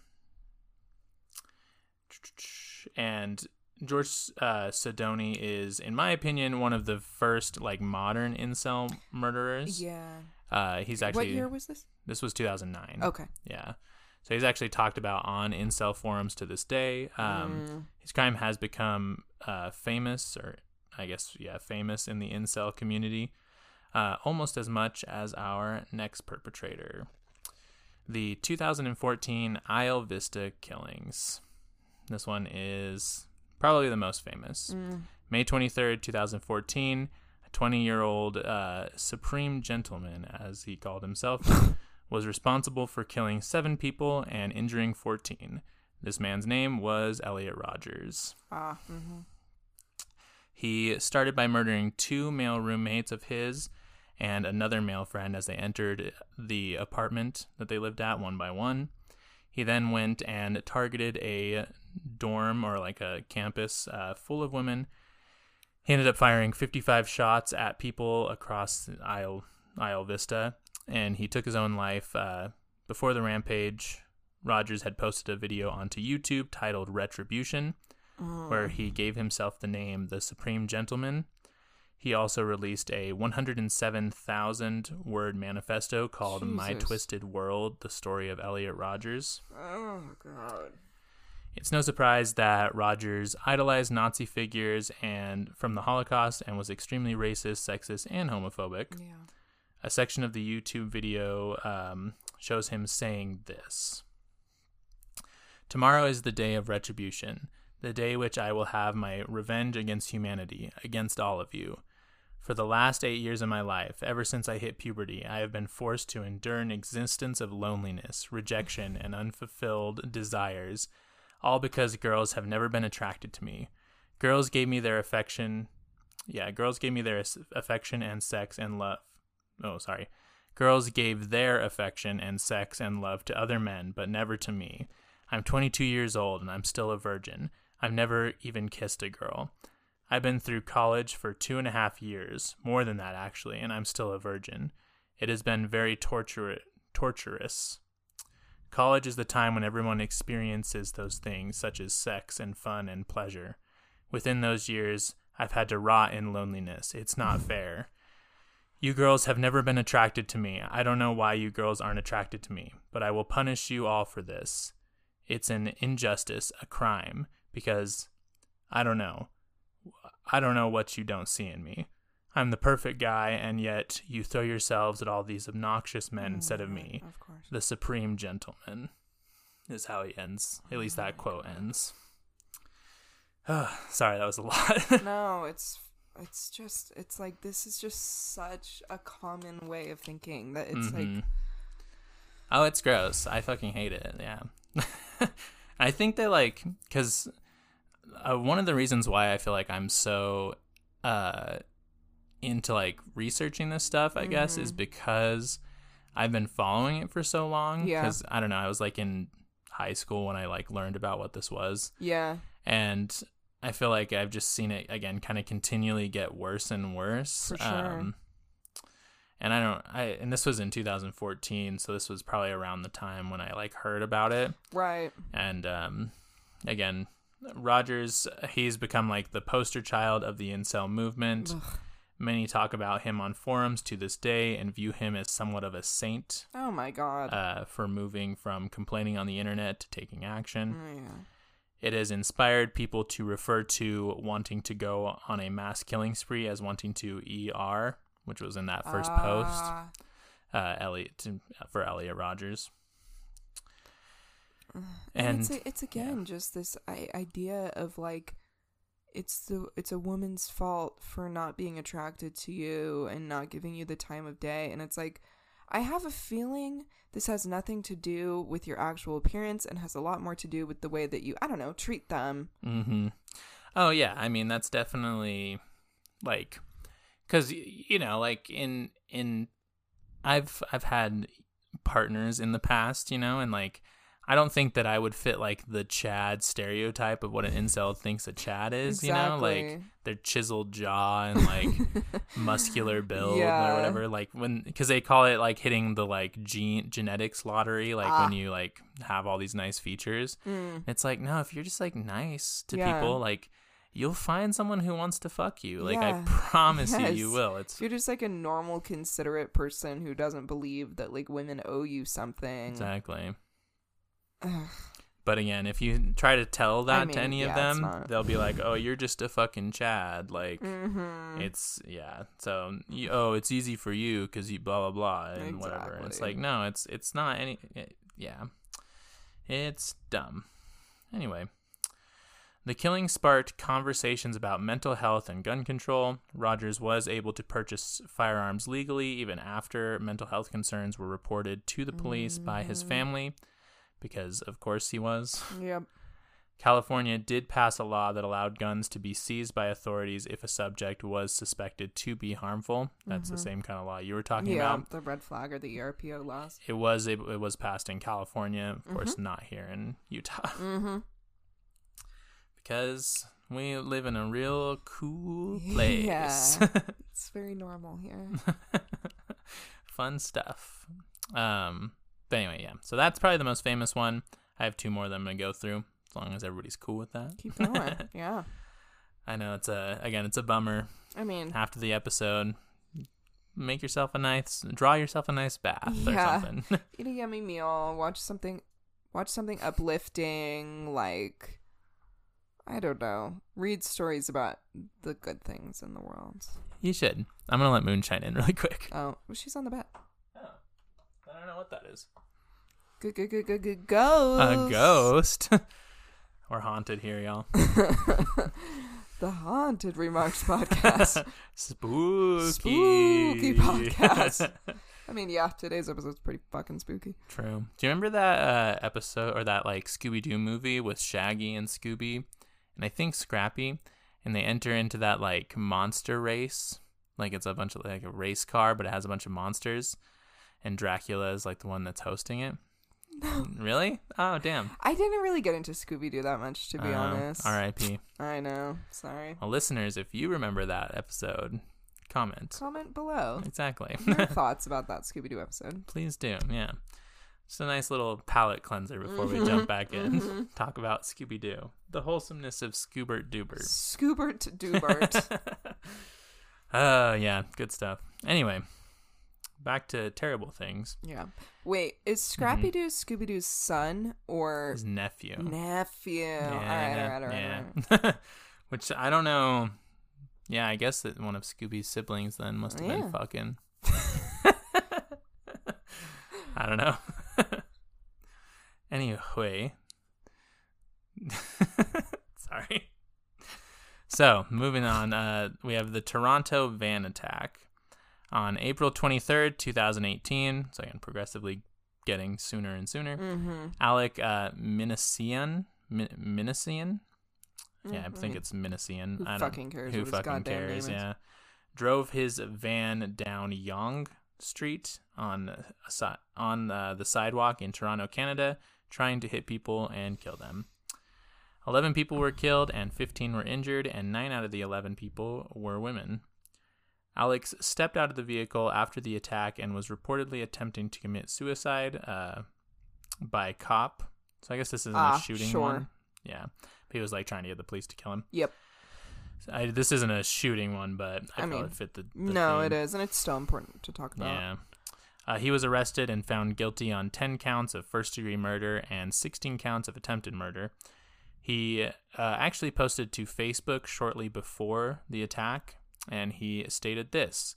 and George uh, Sidoni is, in my opinion, one of the first like modern incel murderers. Yeah. Uh, he's actually what year was this? this was 2009. Okay. Yeah. So he's actually talked about on incel forums to this day. Um, Mm. His crime has become uh, famous, or I guess, yeah, famous in the incel community, uh, almost as much as our next perpetrator. The 2014 Isla Vista killings. This one is probably the most famous. Mm. May 23rd, 2014, a 20 year old uh, Supreme Gentleman, as he called himself, was responsible for killing seven people and injuring 14. This man's name was Elliot Rogers. Ah. Mm-hmm. He started by murdering two male roommates of his and another male friend as they entered the apartment that they lived at one by one. He then went and targeted a dorm or like a campus uh, full of women. He ended up firing 55 shots at people across Isla, Isla Vista, and he took his own life. Uh, before the rampage, Rogers had posted a video onto YouTube titled Retribution, where he gave himself the name the Supreme Gentleman. He also released a 107,000 word manifesto called My Twisted World The Story of Elliot Rogers. Oh god. It's no surprise that Rogers idolized Nazi figures and from the Holocaust and was extremely racist, sexist, and homophobic. Yeah. A section of the YouTube video um, shows him saying this Tomorrow is the day of retribution, the day which I will have my revenge against humanity, against all of you. For the last eight years of my life, ever since I hit puberty, I have been forced to endure an existence of loneliness, rejection, and unfulfilled desires, all because girls have never been attracted to me. Girls gave me their affection. Yeah, girls gave me their affection and sex and love. Oh, sorry. Girls gave their affection and sex and love to other men, but never to me. I'm 22 years old and I'm still a virgin. I've never even kissed a girl. I've been through college for two and a half years, more than that actually, and I'm still a virgin. It has been very tortur- torturous. College is the time when everyone experiences those things, such as sex and fun and pleasure. Within those years, I've had to rot in loneliness. It's not fair. You girls have never been attracted to me. I don't know why you girls aren't attracted to me, but I will punish you all for this. It's an injustice, a crime, because I don't know. I don't know what you don't see in me. I'm the perfect guy, and yet you throw yourselves at all these obnoxious men instead of me. Of course. The supreme gentleman is how he ends. At least that quote ends. Oh, Sorry, that was a lot. no, it's it's just it's like this is just such a common way of thinking that it's like Mhm. oh, it's gross. I fucking hate it. Yeah. I think that like because uh, one of the reasons why I feel like I'm so uh into like researching this stuff, I guess, is because I've been following it for so long. Yeah. Because I don't know, I was like in high school when I like learned about what this was, yeah. and I feel like I've just seen it again, kind of continually get worse and worse. For sure. Um, and I don't, I and this was in 2014, so this was probably around the time when I like heard about it. Right. And um, again, Rogers, he's become like the poster child of the incel movement. Ugh. Many talk about him on forums to this day and view him as somewhat of a saint Oh my god. uh, for moving from complaining on the internet to taking action. Oh, yeah. It has inspired people to refer to wanting to go on a mass killing spree as wanting to ER, which was in that first post. Ah, Uh, Elliot for Elliot Rogers. and And it's, a, it's again just this I- idea of like it's the it's a woman's fault for not being attracted to you and not giving you the time of day. And it's like I have a feeling this has nothing to do with your actual appearance and has a lot more to do with the way that you I don't know treat them. hmm Oh yeah, I mean that's definitely like because you know like in in I've I've had partners in the past, you know, and like I don't think that I would fit like the Chad stereotype of what an incel thinks a Chad is, you know, like their chiseled jaw and like muscular build Yeah. or whatever like when because they call it like hitting the like gene genetics lottery like Ah. when you like have all these nice features Mm. it's like no if you're just like nice to Yeah. people like you'll find someone who wants to fuck you like i Yeah. promise you you will it's If you're just like a normal, considerate person who doesn't believe that like women owe you something, exactly Ugh. but again if you try to tell that to mean, any of yeah, it's them they'll be like oh you're just a fucking chad like Mhm. it's yeah so you, oh it's easy for you because you blah blah blah and whatever and it's like no it's it's not any it, yeah it's dumb anyway the killing sparked conversations about mental health and gun control. Rogers was able to purchase firearms legally even after mental health concerns were reported to the police by his Mm-hmm. family, because of course he was. Yep. California did pass a law that allowed guns to be seized by authorities if a subject was suspected to be harmful. That's the same kind of law you were talking Mm-hmm. Yeah, about. the red flag or the ERPO laws. It was it, it was passed in California, of course, not here in Utah, Mm-hmm. because we live in a real cool place. Yeah. It's very normal here. Fun stuff. Um, but anyway, yeah. So that's probably the most famous one. I have two more that I'm gonna go through, as long as everybody's cool with that. Keep going. yeah. I know it's a again, it's a bummer. I mean, after the episode, make yourself a nice, draw yourself a nice bath Yeah. or something. eat a yummy meal, watch something, watch something uplifting, like I don't know, read stories about the good things in the world. you should. I'm gonna let Moonshine in really quick. Oh, she's on the bed. Oh, I don't know what that is. Good, good, good, good, good ghost. A ghost. We're haunted here, y'all. the Haunted Remarks podcast. Spooky. Spooky podcast. I mean, yeah, today's episode's pretty fucking spooky. True. Do you remember that uh, episode or that like Scooby Doo movie with Shaggy and Scooby, and I think Scrappy, and they enter into that like monster race, like it's a bunch of like a race car, but it has a bunch of monsters, and Dracula is like the one that's hosting it. Really? Oh damn. I didn't really get into Scooby Doo that much, to be Oh, honest. R.I.P. I know. Sorry. Well, listeners, if you remember that episode, comment. Comment below Exactly. your thoughts about that Scooby Doo episode. Please do. Yeah. Just a nice little palate cleanser before we jump mm-hmm. back in. Mm-hmm. Talk about Scooby Doo. The wholesomeness of Scoobert Doober. Scoobert Doobert. Oh, uh, yeah. Good stuff. Anyway, back to terrible things. yeah. Wait, is Scrappy Doo Scooby Doo's son or His nephew. nephew? all right, all right, all right. yeah. all right. Which I don't know. Yeah, I guess that one of Scooby's siblings then must have Yeah. been fucking. I don't know. anyway. Sorry. So, moving on, uh, we have the Toronto van attack on April 23rd, 2018. So, again, progressively getting sooner and sooner. Mm-hmm. Alec uh, Minassian. Min- Minassian? Yeah, I think it's Minassian. Who I don't, fucking cares Who fucking cares? Yeah. Drove his van down Yonge Street on on uh, the sidewalk in Toronto, Canada, trying to hit people and kill them. 11 people were killed and 15 were injured, and 9 out of the 11 people were women. Alex stepped out of the vehicle after the attack and was reportedly attempting to commit suicide uh, by cop. So I guess this isn't Ah, a shooting sure. one. Yeah. But he was like trying to get the police to kill him. Yep. I, this isn't a shooting one, but I, I mean, it fit the, the No, theme. it is, and it's still important to talk about. Yeah. Uh, he was arrested and found guilty on 10 counts of first degree murder and 16 counts of attempted murder. He uh, actually posted to Facebook shortly before the attack, and he stated this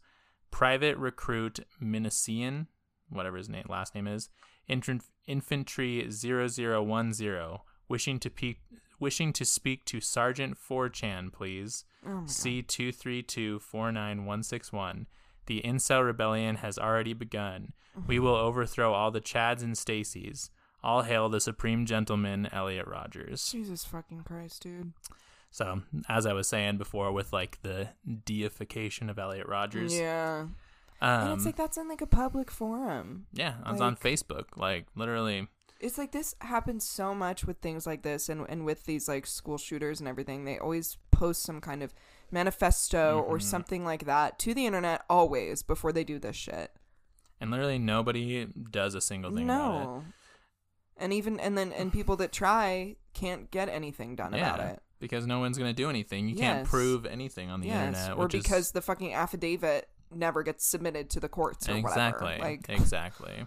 Private recruit Minassian, whatever his name, last name is, infant, Infantry 0010, wishing to, pe- wishing to speak to Sergeant 4chan, please. Oh. C two three two four nine one six one. The incel rebellion has already begun. We will overthrow all the Chads and Stacys. All hail the supreme gentleman, Elliot Rogers. Jesus fucking Christ, dude. So, as I was saying before, with like the deification of Elliot Rogers, Yeah. um, and it's like that's in like a public forum. yeah, it's on like- Facebook. Like literally, It's like this happens so much with things like this and and with these like school shooters and everything. They always post some kind of manifesto or Mhm. something like that to the internet always before they do this shit. and literally nobody does a single thing about it. No. And even and then and people that try can't get anything done about it. Because no one's gonna do anything. You can't prove anything on the yes, internet, or which is- because the fucking affidavit never gets submitted to the courts or exactly whatever. Like exactly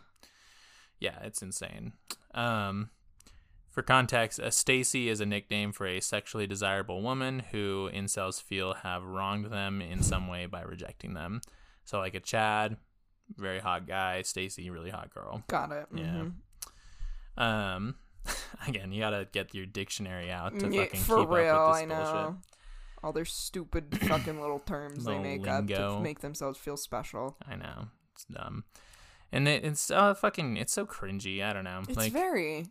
yeah it's insane um for context a stacy is a nickname for a sexually desirable woman who incels feel have wronged them in some way by rejecting them so like a chad very hot guy stacy really hot girl got it. Yeah. mhm. um again you gotta get your dictionary out to Yeah, fucking for keep real, up with I this know. bullshit All their stupid fucking little terms they Little make up lingo. to make themselves feel special. i know it's dumb and it, it's uh fucking it's so cringy i don't know It's like very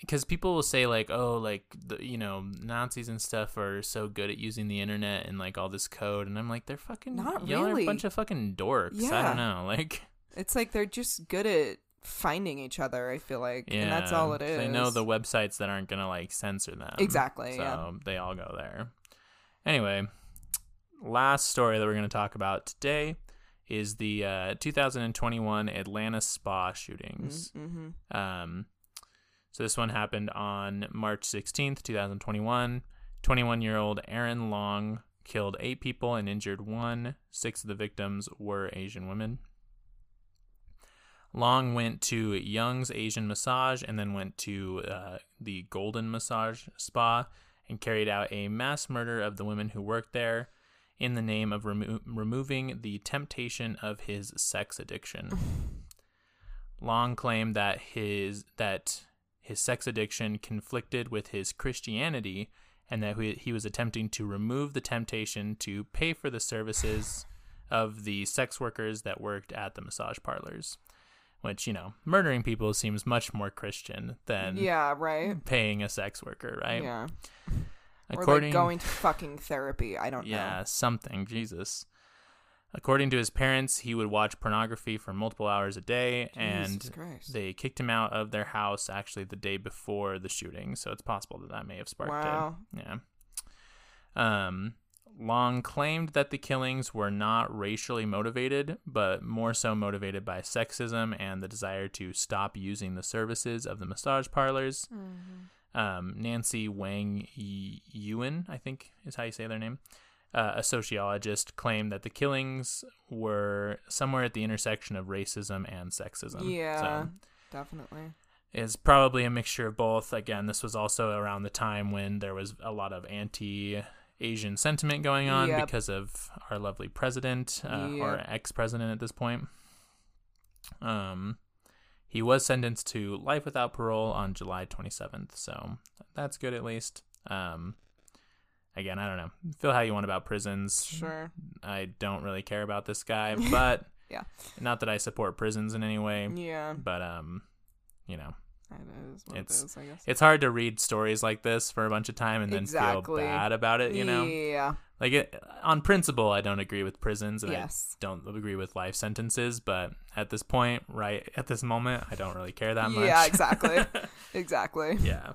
because people will say like oh like the you know nazis and stuff are so good at using the internet and like all this code and i'm like they're fucking Not y'all are a really. bunch of fucking dorks i Yeah. don't know like It's like they're just good at finding each other. I feel like, yeah and that's all it is. they know the websites that aren't gonna like censor them Exactly, so yeah. they all go there anyway last story that we're gonna talk about today is the uh, 2021 Atlanta spa shootings. Mm-hmm. Um, so this one happened on March 16th, 2021. 21 year old Aaron Long killed eight people and injured one. Six of the victims were Asian women. Long went to Young's Asian Massage and then went to uh, the Golden Massage Spa and carried out a mass murder of the women who worked there in the name of remo- removing the temptation of his sex addiction. Long claimed that his that his sex addiction conflicted with his Christianity and that he, he was attempting to remove the temptation to pay for the services of the sex workers that worked at the massage parlors. Which, you know, murdering people seems much more Christian than Yeah, right. paying a sex worker, right? Yeah. Or According like going to fucking therapy. I don't yeah, know. Yeah something, Jesus. According to his parents, he would watch pornography for multiple hours a day, and Christ. they kicked him out of their house actually the day before the shooting. So it's possible that that may have sparked Wow. it. Yeah. Um, Long claimed that the killings were not racially motivated, but more so motivated by sexism and the desire to stop using the services of the massage parlors. Um, Nancy Wang Yuen, I think is how you say their name, uh, a sociologist, claimed that the killings were somewhere at the intersection of racism and sexism. Yeah. So Definitely. is probably a mixture of both. Again, this was also around the time when there was a lot of anti Asian sentiment going on Yep. because of our lovely president uh, Yep. ex president at this point. Um, he was sentenced to life without parole on July 27th, so that's good at least. Um, again, I don't know. Feel how you want about prisons. Sure. I don't really care about this guy, but Yeah. not that I support prisons in any way, Yeah. but um, you know, It is what It's- it is, I guess. it's hard to read stories like this for a bunch of time and then Exactly. feel bad about it. You know, Yeah. like it, on principle, I don't agree with prisons and Yes. I don't agree with life sentences. But at this point, right at this moment, I don't really care that much. Yeah, exactly. exactly. yeah.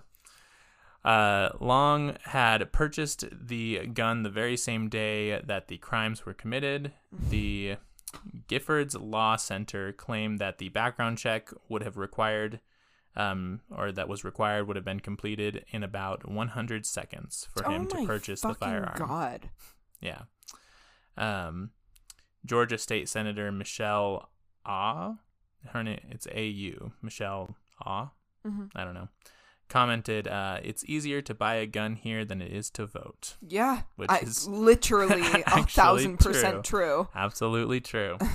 Uh, Long had purchased the gun the very same day that the crimes were committed. The Giffords Law Center claimed that the background check would have required, um, or that was required, would have been completed in about 100 seconds for him oh to purchase the firearm. God. Yeah. Um, Georgia State Senator Michelle Ah, her name it's A U Michelle Ah. Mhm. I don't know. Commented, uh, "It's easier to buy a gun here than it is to vote." Yeah. Which I, is literally a thousand percent true. true. Absolutely true.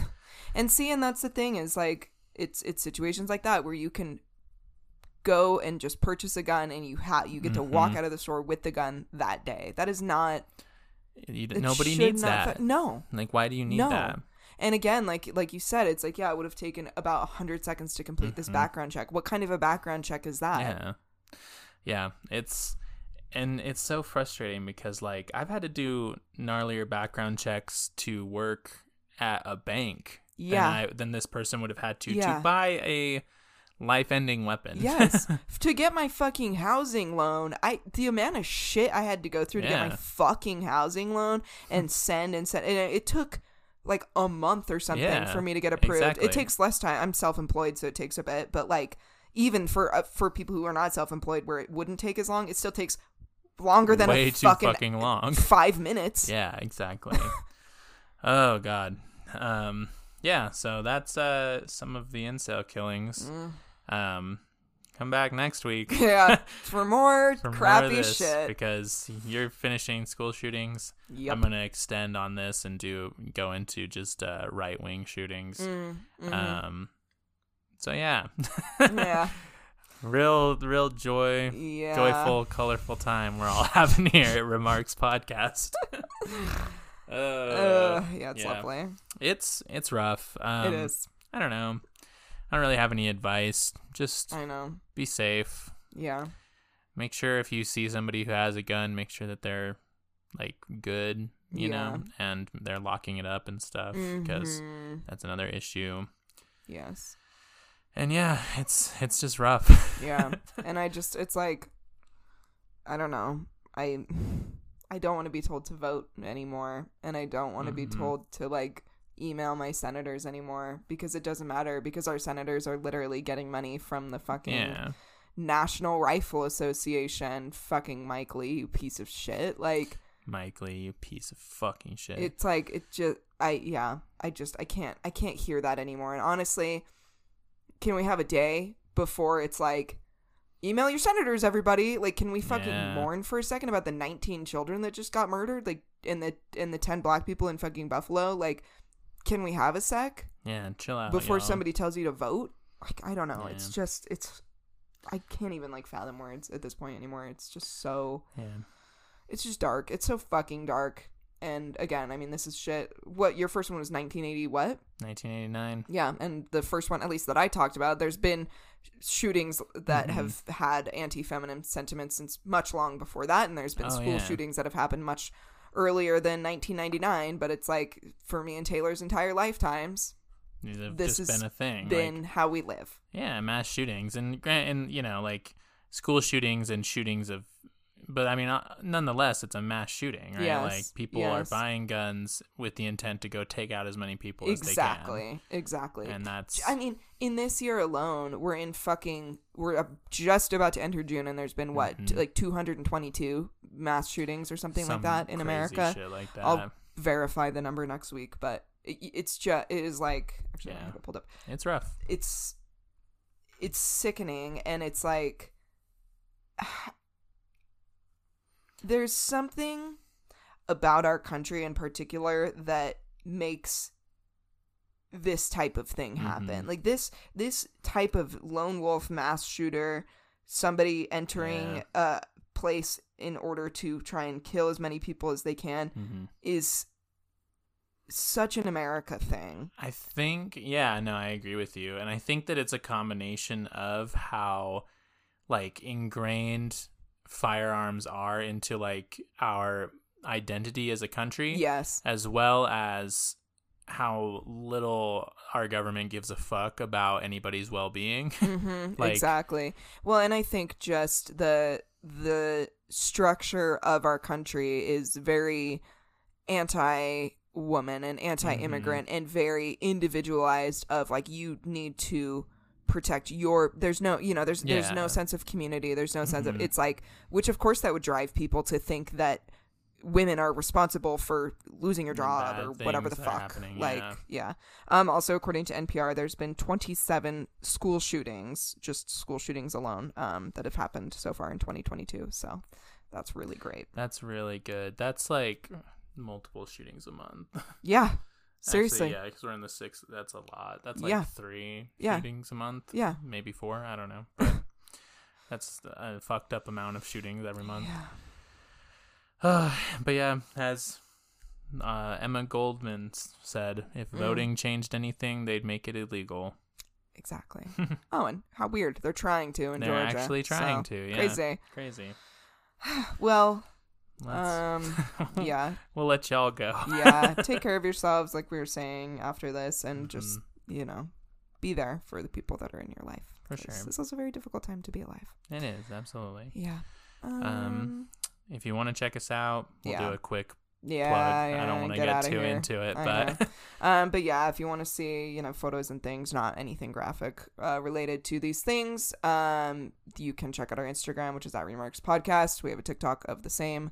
And see, and that's the thing is like it's it's situations like that where you can go and just purchase a gun and you have you get to walk Mhm. out of the store with the gun that day. That is not nobody needs that. fa- no. like, why do you need No. that? And again, like like you said, it's like yeah, it would have taken about hundred seconds to complete this Mhm. background check. What kind of a background check is that? Yeah. Yeah, it's and it's so frustrating because like I've had to do gnarlier background checks to work at a bank Yeah. than, I, than this person would have had to Yeah. to buy a life-ending weapon. Yes. to get my fucking housing loan, I the amount of shit I had to go through to get my fucking housing loan and send and send and it, it took like a month or something Yeah, for me to get approved. exactly. It takes less time. I'm self-employed, so it takes a bit, but like even for uh, for people who are not self-employed where it wouldn't take as long, it still takes longer than way a too fucking, fucking long. 5 minutes. yeah, exactly. oh god. Um yeah, so that's uh some of the incel killings. Um come back next week. Yeah, for more for more crappy this shit. because you're finishing school shootings. Yep. I'm gonna extend on this and do go into just uh, right wing shootings. Mm, mhm. Um, so yeah, yeah. real real joy, Yeah. joyful, colorful time we're all having here at Remarks Podcast. uh, Uh, yeah, it's yeah. lovely. it's it's rough. Um, it is. I don't know. I don't really have any advice. Just I know. be safe. Yeah. make sure if you see somebody who has a gun, make sure that they're like good, you know, and they're locking it up and stuff because Mhm. that's another issue. Yes. And yeah, it's it's just rough. Yeah. and I just it's like I don't know. I I don't want to be told to vote anymore and I don't want to be Mhm. told to like email my senators anymore because it doesn't matter because our senators are literally getting money from the fucking yeah. National Rifle Association fucking Mike Lee you piece of shit like Mike Lee, you piece of fucking shit. It's like it just I yeah, I just I can't I can't hear that anymore. And honestly, can we have a day before it's like email your senators everybody? Like can we fucking Yeah. mourn for a second about the 19 children that just got murdered like in the in the 10 black people in fucking Buffalo? Like can we have a sec yeah, chill out. before y'all. somebody tells you to vote? Like I don't know. It's just it's I can't even like fathom words at this point anymore. It's just so Yeah. it's just dark. It's so fucking dark. And again, I mean, this is shit. What your first one was 1980? What? 1989. Yeah, and the first one, at least that I talked about, there's been shootings that Mhm. have had anti-feminine sentiments since much long before that, and there's been Oh, school yeah. shootings that have happened much earlier than 1999. But it's like for me and Tayler's entire lifetimes, This has been a thing. been Like, how we live. yeah, mass shootings and and you know like school shootings and shootings of, but I mean, uh, nonetheless, it's a mass shooting, right? Yes, Like people yes. are buying guns with the intent to go take out as many people as Exactly, they exactly. can, and that's I mean, in this year alone, we're in fucking. We're just about to enter June, and there's been what, Mhm. t- like 222 mass shootings or something like that in crazy America. Shit like that. I'll verify the number next week, but it, it's just it is like actually I have it pulled up. It's rough. It's it's sickening, and it's like there's something about our country in particular that makes this type of thing happen. Mhm. Like this this type of lone wolf mass shooter, somebody entering a place in order to try and kill as many people as they can hmm is such an America thing. I think, yeah, no, I agree with you. And I think that it's a combination of how, like, ingrained firearms are into, like, our identity as a country, Yes. as well as how little our government gives a fuck about anybody's well being. hmm Like- exactly. Well, and I think just the the structure of our country is very anti woman and anti immigrant Mm-hmm. and very individualized of like you need to protect your there's no you know there's there's no sense of community there's no sense of Mhm. it's like which of course that would drive people to think that women are responsible for losing your job Bad or whatever the fuck like yeah. yeah um also according to npr there's been 27 school shootings just school shootings alone um that have happened so far in 2022 so that's really great That's really good. That's like multiple shootings a month. yeah seriously Actually, yeah, because we're in the sixth. That's a lot. That's like Yeah. three Yeah. shootings a month. yeah maybe four. I don't know. But that's a fucked up amount of shootings every month. yeah but yeah, as uh, Emma Goldman said, if Mm. voting changed anything, they'd make it illegal. exactly oh and how weird they're trying to in They're georgia actually trying so, to. Yeah, crazy Crazy. well Let's, um yeah we'll let y'all go. yeah take care of yourselves like we were saying after this and just Mhm. you know be there for the people that are in your life For sure. this is also a very difficult time to be alive It is absolutely. yeah um, If you want to check us out, we'll Yeah. do a quick yeah, plug. yeah I don't want to get get, too into it, I but um but yeah if you want to see you know photos and things not anything graphic uh, related to these things um you can check out our instagram which is at remarks podcast we have a tiktok of the same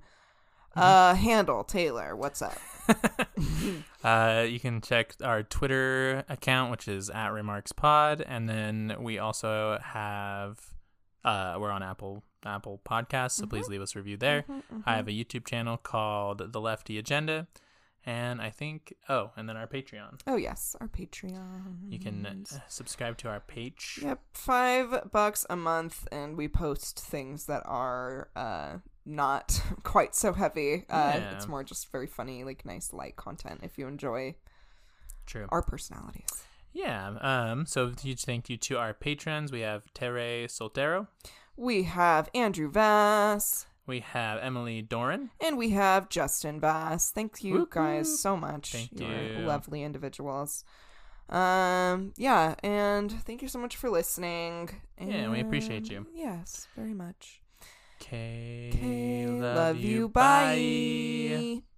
Mm-hmm. uh handle Tayler what's up uh, you can check our Twitter account, which is at Remarks Pod, and then we also have uh, we're on Apple Apple Podcasts, so please leave us a review there. Mm-hmm, I have a YouTube channel called The Lefty Agenda, and I think oh, and then our Patreon. oh yes our patreon You can uh, subscribe to our page. Yep, five bucks a month, and we post things that are uh not quite so heavy. Uh, Yeah. It's more just very funny, like nice light content. If you enjoy True. our personalities, Yeah. Um. So huge thank you to our patrons. We have Tere Soltero. We have Andrew Vass We have Emily Doran. and we have Justin Vass. Thank you Whoop, guys so much. Thank You're you. lovely individuals. Um, yeah, and thank you so much for listening. Yeah, we appreciate you. Yes, very much. Okay. Love, love you. you. Bye. Bye.